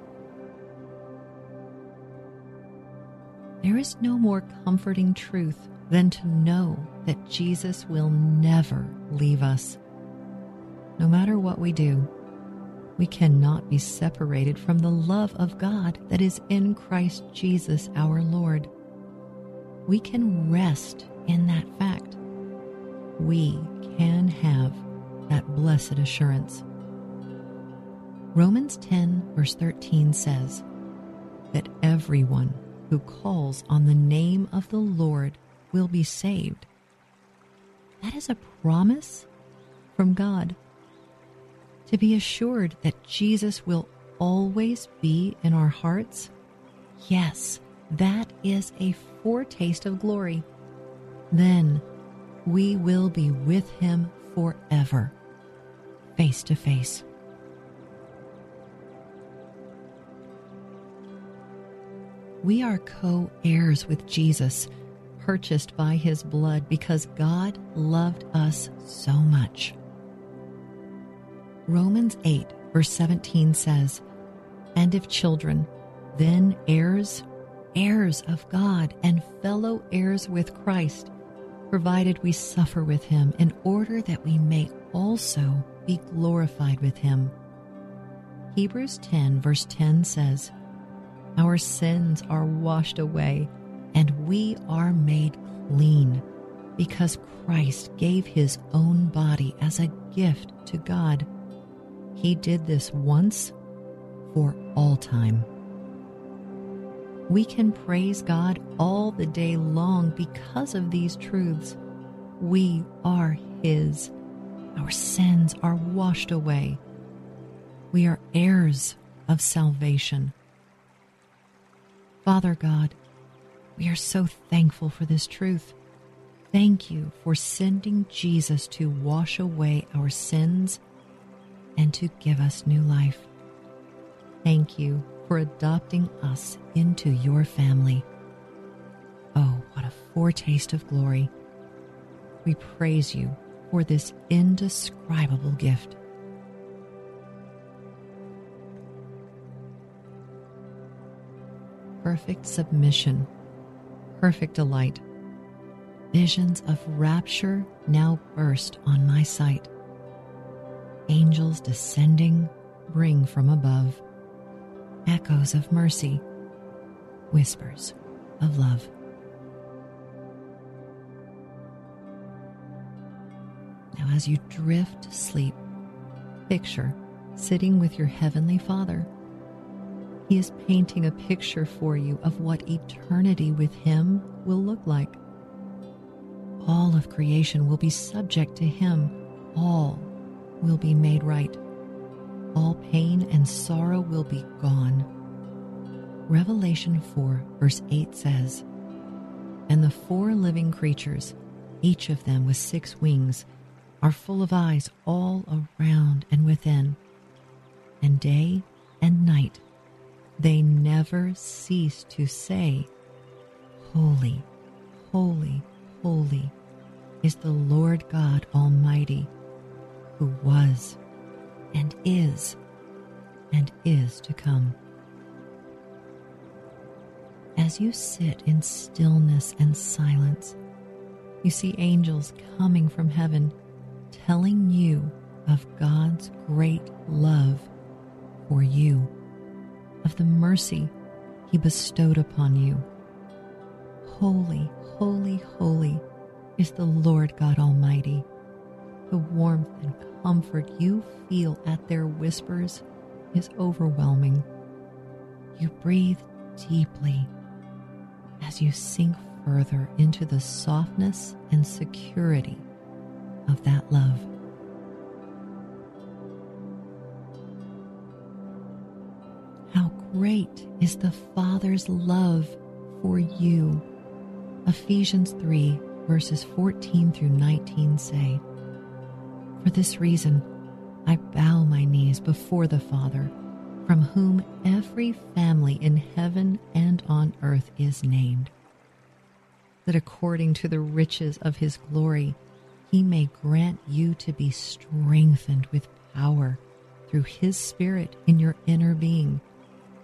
There is no more comforting truth than to know that Jesus will never leave us. No matter what we do, we cannot be separated from the love of God that is in Christ Jesus our Lord. We can rest in that fact. We can have that blessed assurance. Romans 10, verse 13 says that everyone who calls on the name of the Lord will be saved. That is a promise from God. To be assured that Jesus will always be in our hearts, yes, that is a foretaste of glory. Then we will be with him forever, face to face. We are co heirs with Jesus, purchased by his blood because God loved us so much. Romans 8, verse 17 says, And if children, then heirs, heirs of God, and fellow heirs with Christ, provided we suffer with him, in order that we may also be glorified with him. Hebrews 10, verse 10 says, our sins are washed away and we are made clean because Christ gave his own body as a gift to God. He did this once for all time. We can praise God all the day long because of these truths. We are His. Our sins are washed away. We are heirs of salvation. Father God, we are so thankful for this truth. Thank you for sending Jesus to wash away our sins and to give us new life. Thank you for adopting us into your family. Oh, what a foretaste of glory. We praise you for this indescribable gift. Perfect submission, perfect delight. Visions of rapture now burst on my sight. Angels descending bring from above echoes of mercy, whispers of love. Now, as you drift to sleep, picture sitting with your Heavenly Father he is painting a picture for you of what eternity with Him will look like. All of creation will be subject to Him, all will be made right. All pain and sorrow will be gone. Revelation 4, verse 8 says, And the four living creatures, each of them with six wings, are full of eyes all around and within. And day and night they never cease to say, Holy, holy, holy is the Lord God Almighty, who was and is and is to come. As you sit in stillness and silence, you see angels coming from heaven telling you of God's great love for you, of the mercy He bestowed upon you. Holy, holy, holy is the Lord God Almighty. The warmth and comfort you feel at their whispers is overwhelming. You breathe deeply as you sink further into the softness and security of that love. Great is the Father's love for you. Ephesians 3, verses 14 through 19 say, For this reason, I bow my knees before the Father, from whom every family in heaven and on earth is named, that according to the riches of his glory, he may grant you to be strengthened with power through his Spirit in your inner being,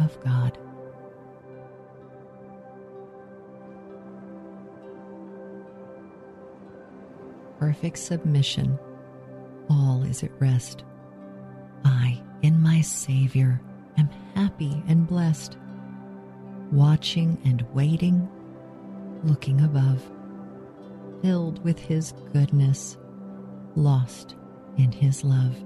of God. Perfect submission, all is at rest. I, in my Savior, am happy and blessed, watching and waiting, looking above filled with His goodness, lost in His love.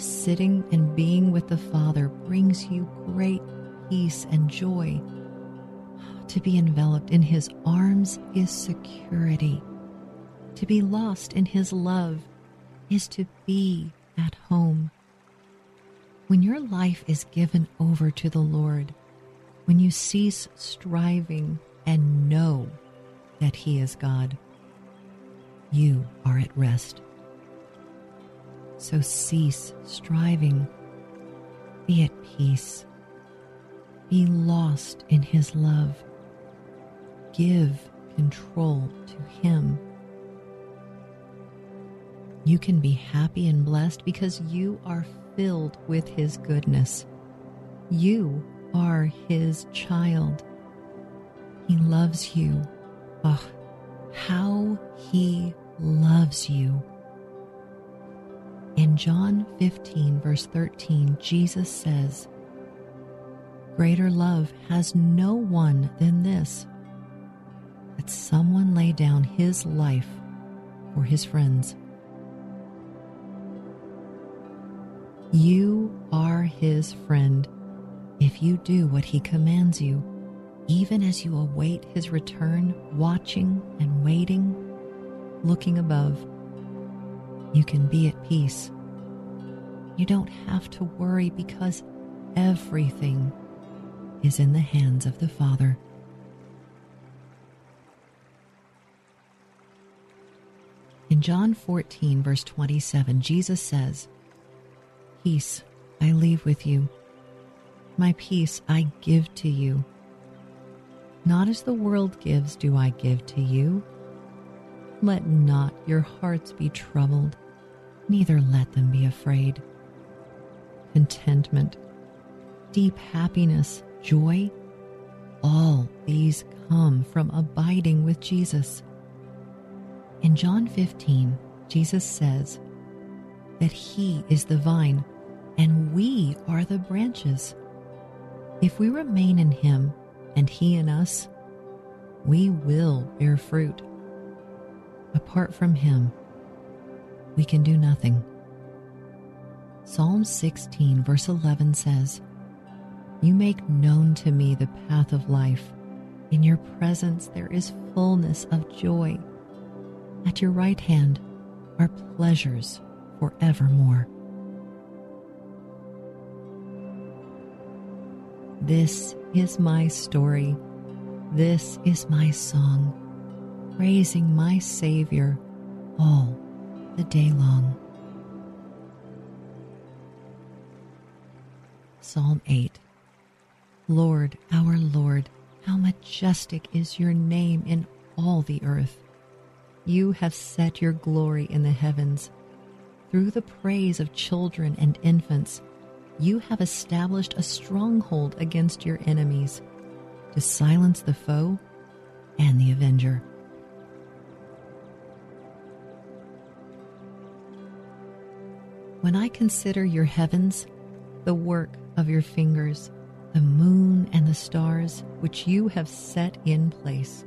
Just sitting and being with the Father brings you great peace and joy. To be enveloped in His arms is security. To be lost in His love is to be at home. When your life is given over to the Lord, when you cease striving and know that He is God, you are at rest. So cease striving, be at peace, be lost in His love, give control to Him. You can be happy and blessed because you are filled with His goodness. You are his child. He loves you. Oh, how he loves you. In John 15, verse 13, Jesus says, Greater love has no one than this, that someone lay down his life for his friends. You are his friend if you do what he commands you, even as you await his return, watching and waiting, looking above, you can be at peace. You don't have to worry because everything is in the hands of the Father. In John 14, verse 27, Jesus says, Peace I leave with you my peace I give to you. Not as the world gives do I give to you. Let not your hearts be troubled, neither let them be afraid. Contentment, deep happiness, joy, all these come from abiding with Jesus. In John 15, Jesus says that He is the vine and we are the branches. If we remain in Him and He in us, we will bear fruit. Apart from Him, we can do nothing. Psalm 16, verse 11 says, You make known to me the path of life. In your presence there is fullness of joy. At your right hand are pleasures forevermore. This is my story. This is my song, praising my Savior all the day long. Psalm 8 Lord, our Lord, how majestic is your name in all the earth. You have set your glory in the heavens. Through the praise of children and infants, you have established a stronghold against your enemies to silence the foe and the avenger. When I consider your heavens, the work of your fingers, the moon and the stars which you have set in place,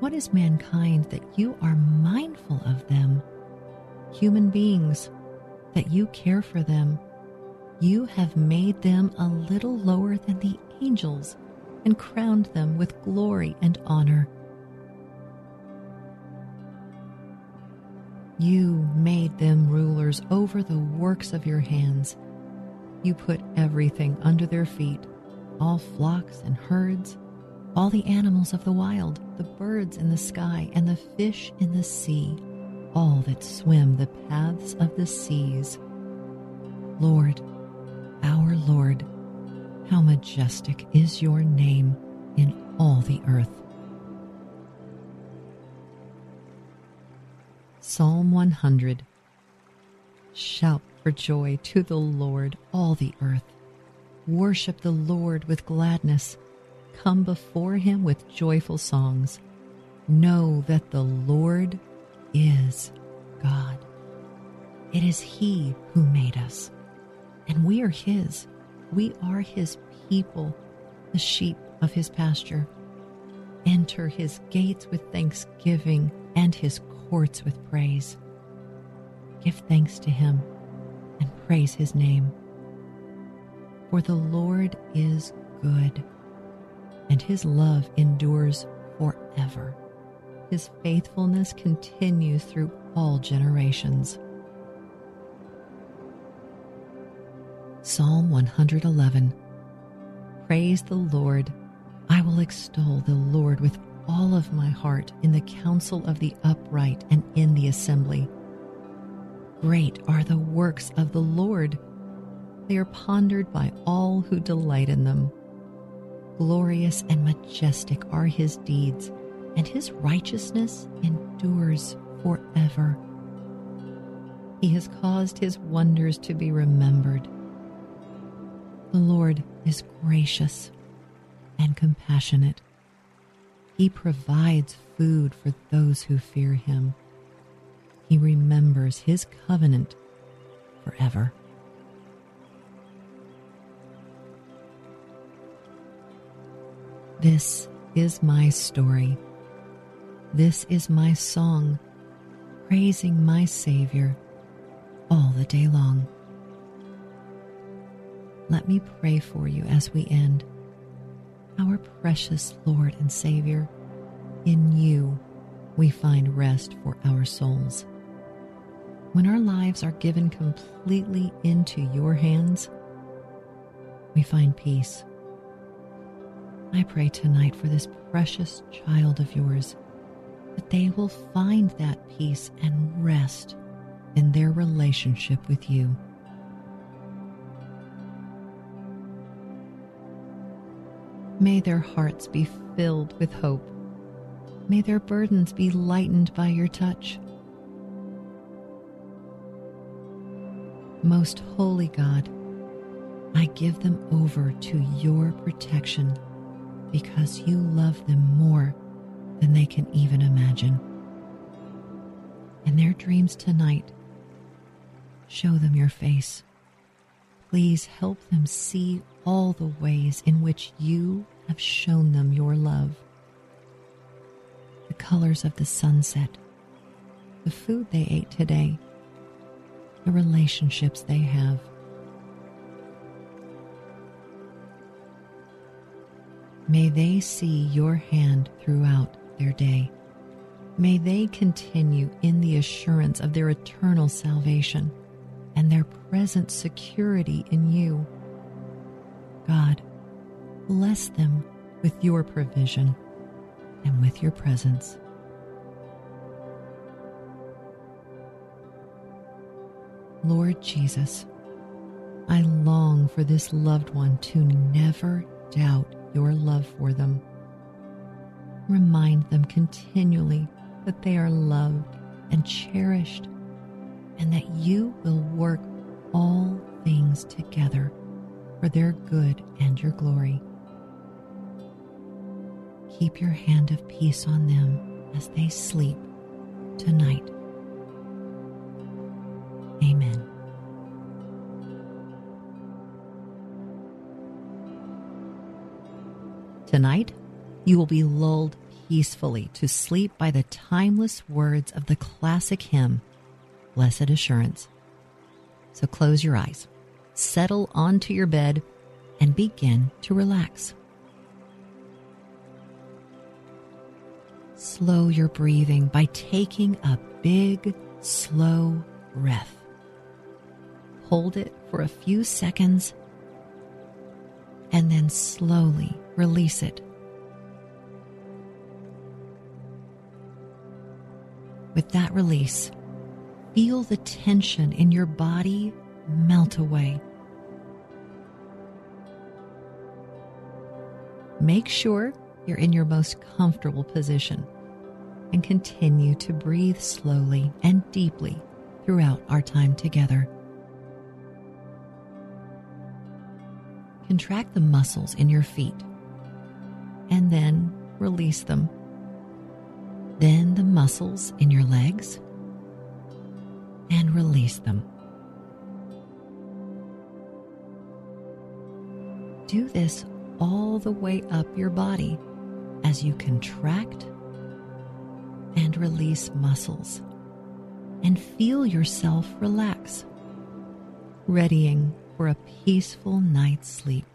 what is mankind that you are mindful of them? Human beings, that you care for them. You have made them a little lower than the angels and crowned them with glory and honor. You made them rulers over the works of your hands. You put everything under their feet all flocks and herds, all the animals of the wild, the birds in the sky, and the fish in the sea, all that swim the paths of the seas. Lord, our Lord, how majestic is your name in all the earth. Psalm 100 Shout for joy to the Lord, all the earth. Worship the Lord with gladness. Come before him with joyful songs. Know that the Lord is God. It is he who made us, and we are his. We are his people, the sheep of his pasture. Enter his gates with thanksgiving and his courts with praise. Give thanks to him praise his name. For the Lord is good, and his love endures forever. His faithfulness continues through all generations. Psalm 111 Praise the Lord. I will extol the Lord with all of my heart in the council of the upright and in the assembly. Great are the works of the Lord, they are pondered by all who delight in them. Glorious and majestic are his deeds, and his righteousness endures forever. He has caused his wonders to be remembered. The Lord is gracious and compassionate he provides food for those who fear him. He remembers his covenant forever. This is my story. This is my song, praising my Savior all the day long. Let me pray for you as we end our precious Lord and Savior, in you we find rest for our souls. When our lives are given completely into your hands, we find peace. I pray tonight for this precious child of yours that they will find that peace and rest in their relationship with you. May their hearts be filled with hope. May their burdens be lightened by your touch. Most holy God, I give them over to your protection because you love them more than they can even imagine. In their dreams tonight, show them your face. Please help them see all the ways in which you have shown them your love. The colors of the sunset, the food they ate today, the relationships they have. May they see your hand throughout their day. May they continue in the assurance of their eternal salvation and their present security in you. God, bless them with your provision and with your presence. Lord Jesus, I long for this loved one to never doubt your love for them. Remind them continually that they are loved and cherished, and that you will work all things together for their good and your glory. Keep your hand of peace on them as they sleep tonight. Tonight, you will be lulled peacefully to sleep by the timeless words of the classic hymn, Blessed Assurance. So close your eyes, settle onto your bed, and begin to relax. Slow your breathing by taking a big, slow breath. Hold it for a few seconds and then slowly release it With that release, feel the tension in your body melt away. Make sure you're in your most comfortable position and continue to breathe slowly and deeply throughout our time together. Contract the muscles in your feet and then release them then the muscles in your legs and release them. Do this all the way up your body as you contract and release muscles and feel yourself relax, readying for a peaceful night's sleep.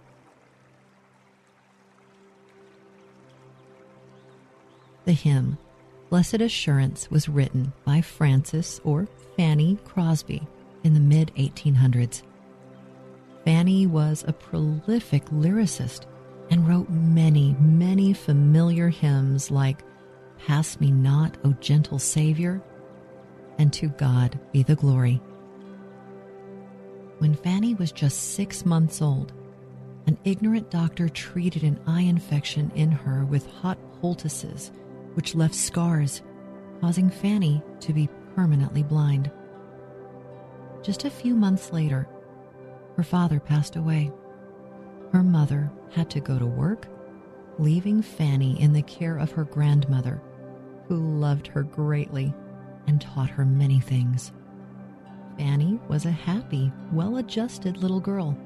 The hymn Blessed Assurance was written by Frances or Fanny Crosby in the mid 1800s. Fanny was a prolific lyricist and wrote many, many familiar hymns like Pass Me Not, O Gentle Savior, and To God Be the Glory. When Fanny was just six months old, an ignorant doctor treated an eye infection in her with hot poultices which left scars, causing Fanny to be permanently blind. Just a few months later, her father passed away. Her mother had to go to work, leaving Fanny in the care of her grandmother, who loved her greatly and taught her many things. Fanny was a happy, well adjusted little girl.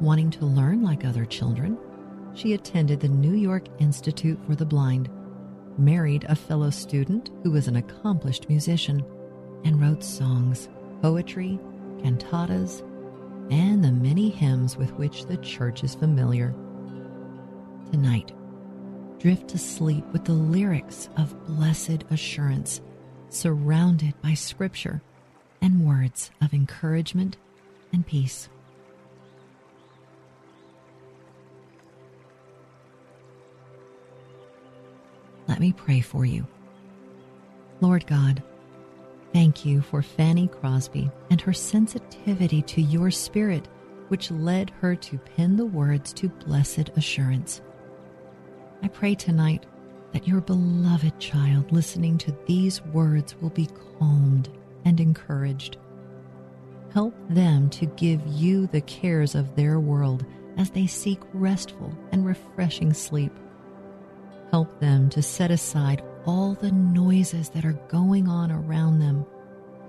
Wanting to learn like other children, she attended the New York Institute for the Blind married a fellow student who was an accomplished musician, and wrote songs, poetry, cantatas, and the many hymns with which the church is familiar. Tonight, drift to sleep with the lyrics of blessed assurance, surrounded by scripture and words of encouragement and peace. Let me pray for you. Lord God, thank you for Fanny Crosby and her sensitivity to your spirit, which led her to pen the words to blessed assurance. I pray tonight that your beloved child listening to these words will be calmed and encouraged. Help them to give you the cares of their world as they seek restful and refreshing sleep. Help them to set aside all the noises that are going on around them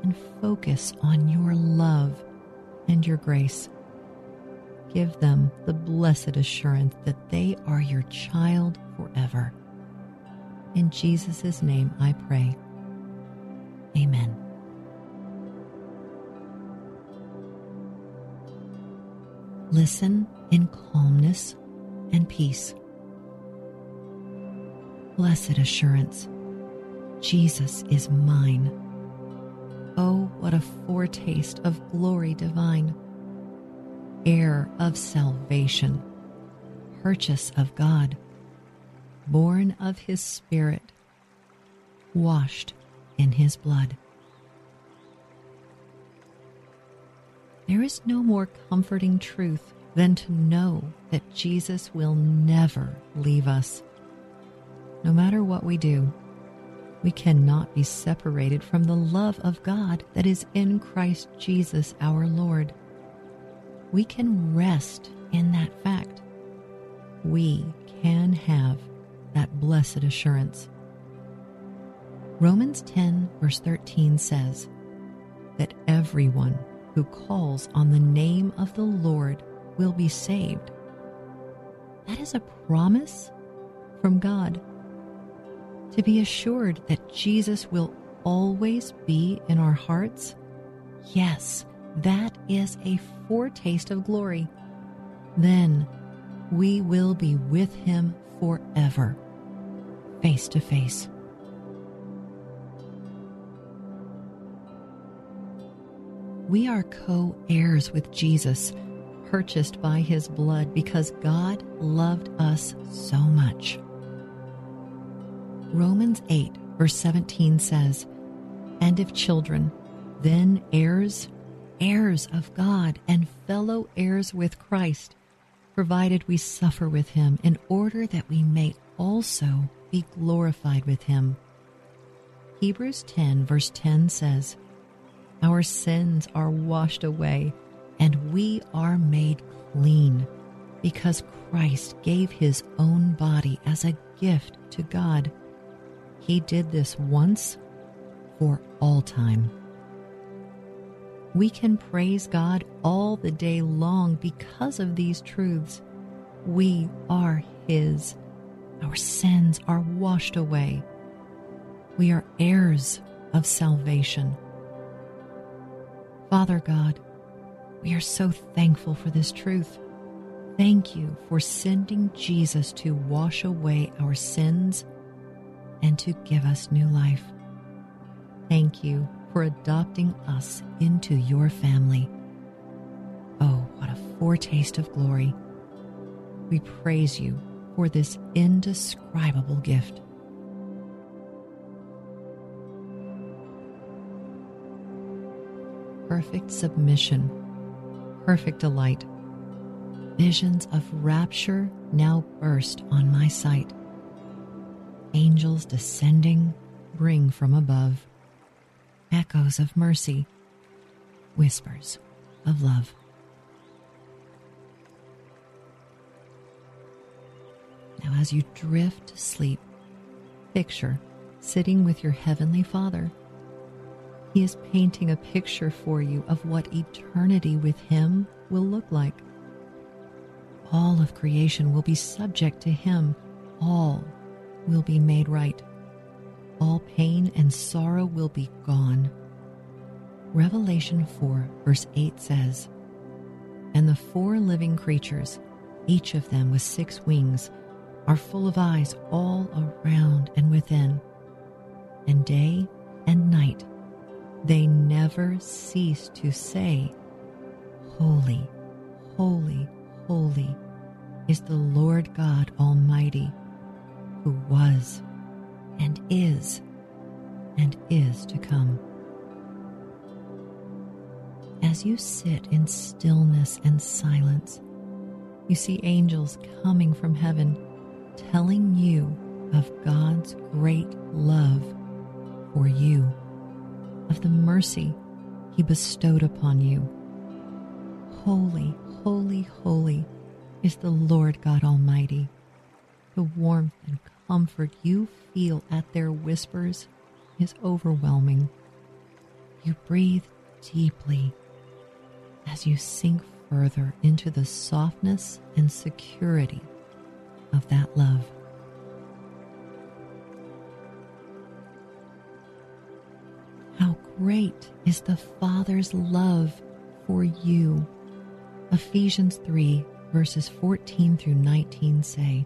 and focus on your love and your grace. Give them the blessed assurance that they are your child forever. In Jesus' name I pray. Amen. Listen in calmness and peace blessed assurance. Jesus is mine. Oh, what a foretaste of glory divine! Heir of salvation, purchase of God, born of his Spirit, washed in his blood. There is no more comforting truth than to know that Jesus will never leave us. No matter what we do, we cannot be separated from the love of God that is in Christ Jesus our Lord. We can rest in that fact. We can have that blessed assurance. Romans 10, verse 13 says that everyone who calls on the name of the Lord will be saved. That is a promise from God. To be assured that Jesus will always be in our hearts, yes, that is a foretaste of glory. Then we will be with him forever, face to face. We are co heirs with Jesus, purchased by his blood because God loved us so much. Romans 8, verse 17 says, And if children, then heirs, heirs of God, and fellow heirs with Christ, provided we suffer with him, in order that we may also be glorified with him. Hebrews 10, verse 10 says, our sins are washed away and we are made clean because Christ gave his own body as a gift to God. He did this once for all time. We can praise God all the day long because of these truths. We are His. Our sins are washed away. We are heirs of salvation. Father God, we are so thankful for this truth. Thank you for sending Jesus to wash away our sins and to give us new life. Thank you for adopting us into your family. Oh, what a foretaste of glory. We praise you for this indescribable gift. perfect submission, perfect delight. Visions of rapture now burst on my sight. Angels descending bring from above echoes of mercy, whispers of love. Now, as you drift to sleep, picture sitting with your Heavenly Father he is painting a picture for you of what eternity with Him will look like. All of creation will be subject to Him. All will be made right. All pain and sorrow will be gone. Revelation 4, verse 8 says, And the four living creatures, each of them with six wings, are full of eyes all around and within. And day and night they never cease to say, Holy, holy, holy is the Lord God Almighty, who was and is and is to come. As you sit in stillness and silence, you see angels coming from heaven telling you of God's great love for you of the mercy he bestowed upon you. Holy, holy, holy is the Lord God Almighty. The warmth and comfort you feel at their whispers is overwhelming. You breathe deeply as you sink further into the softness and security of that love. How great is the Father's love for you. Ephesians 3, verses 14 through 19 say,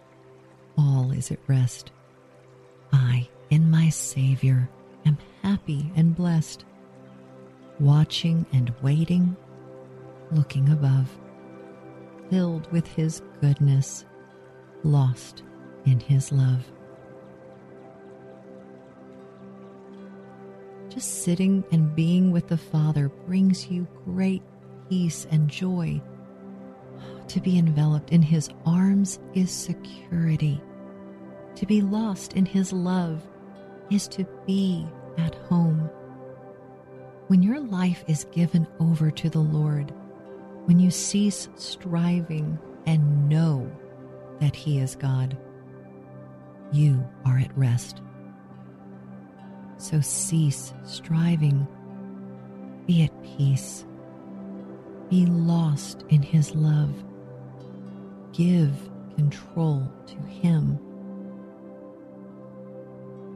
all is at rest. I, in my Savior, am happy and blessed, watching and waiting, looking above, filled with His goodness, lost in His love. Just sitting and being with the Father brings you great peace and joy to be enveloped in his arms is security. To be lost in his love is to be at home. When your life is given over to the Lord, when you cease striving and know that he is God, you are at rest. So cease striving, be at peace, be lost in his love give control to Him.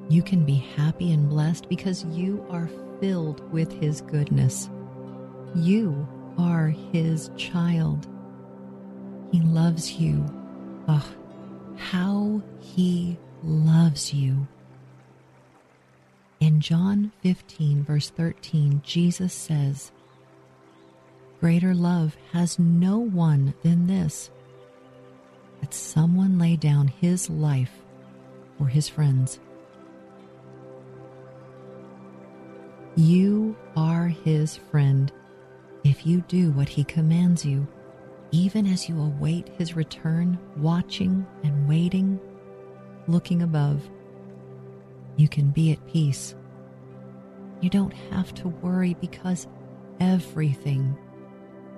You can be happy and blessed because you are filled with His goodness. You are His child. He loves you. Oh, how He loves you. In John 15, verse 13, Jesus says, Greater love has no one than this that someone lay down his life for his friends. You are his friend if you do what he commands you, even as you await his return, watching and waiting, looking above. You can be at peace. You don't have to worry because everything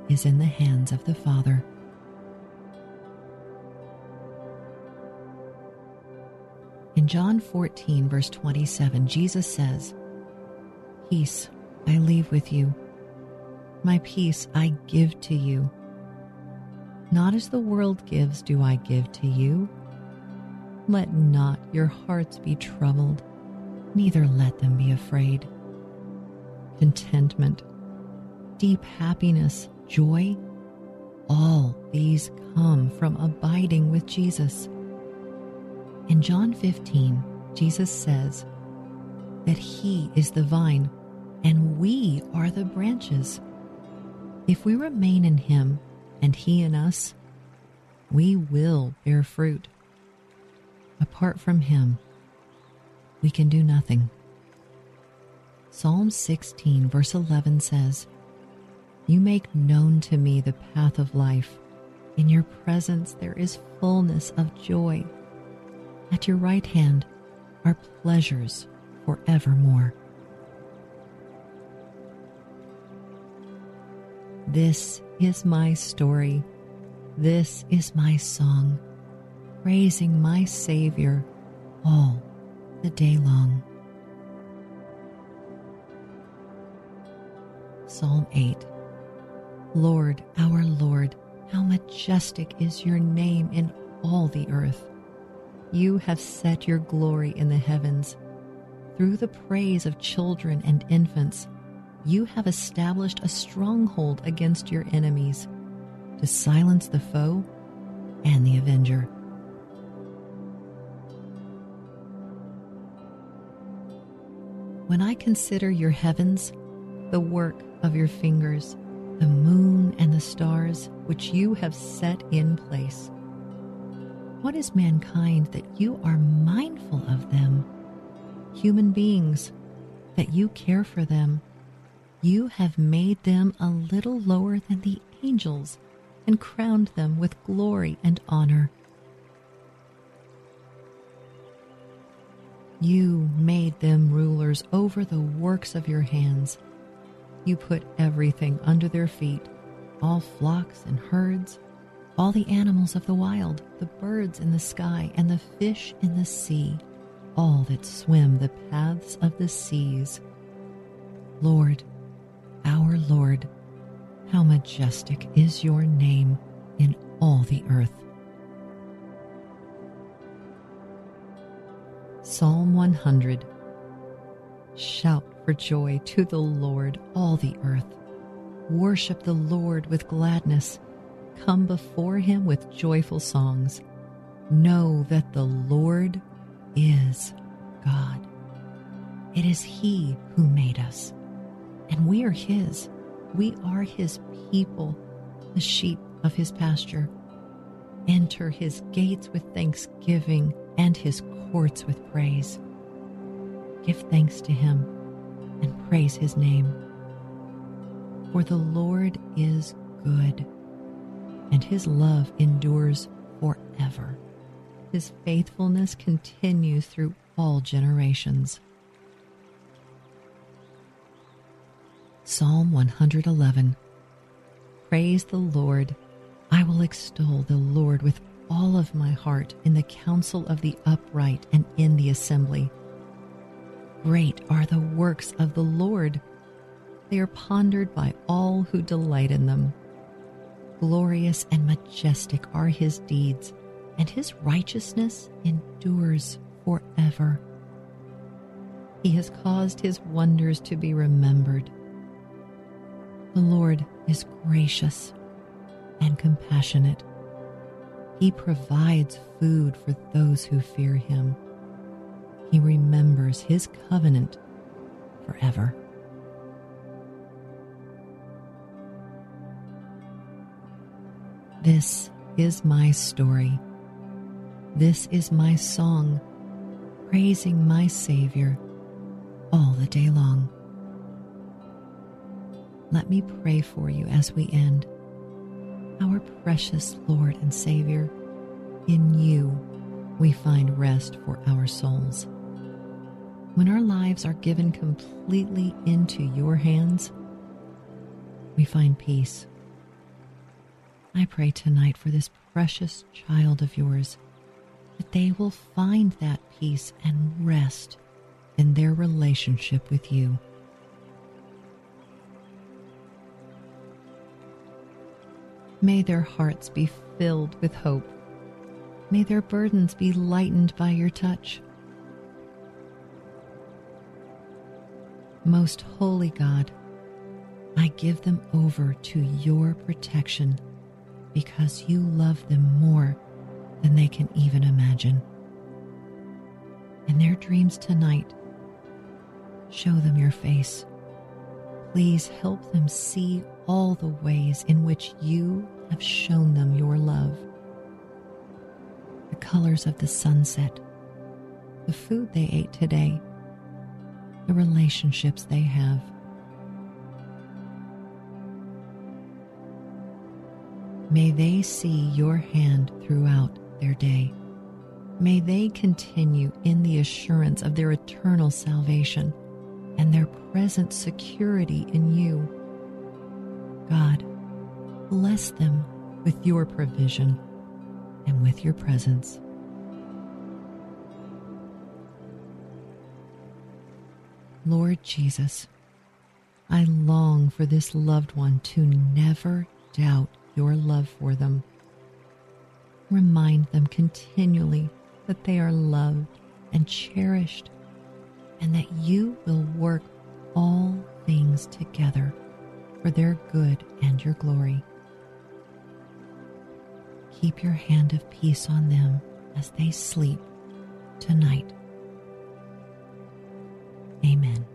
is in the hands of the Father. In John 14, verse 27, Jesus says, Peace I leave with you, my peace I give to you. Not as the world gives, do I give to you. Let not your hearts be troubled, neither let them be afraid. Contentment, deep happiness, joy, all these come from abiding with Jesus. In John 15, Jesus says that He is the vine and we are the branches. If we remain in Him and He in us, we will bear fruit. Apart from Him, we can do nothing. Psalm 16, verse 11 says, You make known to me the path of life. In your presence there is fullness of joy at your right hand are pleasures forevermore. This is my story. This is my song, praising my Savior all the day long. Psalm 8 Lord, our Lord, how majestic is your name in all the earth. You have set your glory in the heavens. Through the praise of children and infants, you have established a stronghold against your enemies to silence the foe and the avenger. When I consider your heavens, the work of your fingers, the moon and the stars which you have set in place, What is mankind that you are mindful of them? Human beings, that you care for them. You have made them a little lower than the angels and crowned them with glory and honor. You made them rulers over the works of your hands. You put everything under their feet all flocks and herds, all the animals of the wild, the birds in the sky, and the fish in the sea, all that swim the paths of the seas. Lord, our Lord, how majestic is your name in all the earth. Psalm 100 Shout for joy to the Lord, all the earth. Worship the Lord with gladness. Come before him with joyful songs. Know that the Lord is God. It is he who made us, and we are his. We are his people, the sheep of his pasture. Enter his gates with thanksgiving and his courts with praise. Give thanks to him and praise his name. For the Lord is good, and his love endures forever. His faithfulness continues through all generations. Psalm 111 Praise the Lord. I will extol the Lord with all of my heart in the council of the upright and in the assembly. Great are the works of the Lord, they are pondered by all who delight in them. Glorious and majestic are his deeds, and his righteousness endures forever. He has caused his wonders to be remembered. The Lord is gracious and compassionate he provides food for those who fear him. He remembers his covenant forever. This is my story. This is my song, praising my Savior all the day long. Let me pray for you as we end our precious Lord and Savior, in you we find rest for our souls. When our lives are given completely into your hands, we find peace. I pray tonight for this precious child of yours that they will find that peace and rest in their relationship with you. May their hearts be filled with hope. May their burdens be lightened by your touch. Most holy God, I give them over to your protection because you love them more than they can even imagine. In their dreams tonight, show them your face. Please help them see all the ways in which you have shown them your love. The colors of the sunset, the food they ate today, the relationships they have. May they see your hand throughout their day. May they continue in the assurance of their eternal salvation and their present security in you. God, bless them with your provision and with your presence. Lord Jesus, I long for this loved one to never doubt your love for them. Remind them continually that they are loved and cherished, and that you will work all things together for their good and your glory. Keep your hand of peace on them as they sleep tonight. Amen.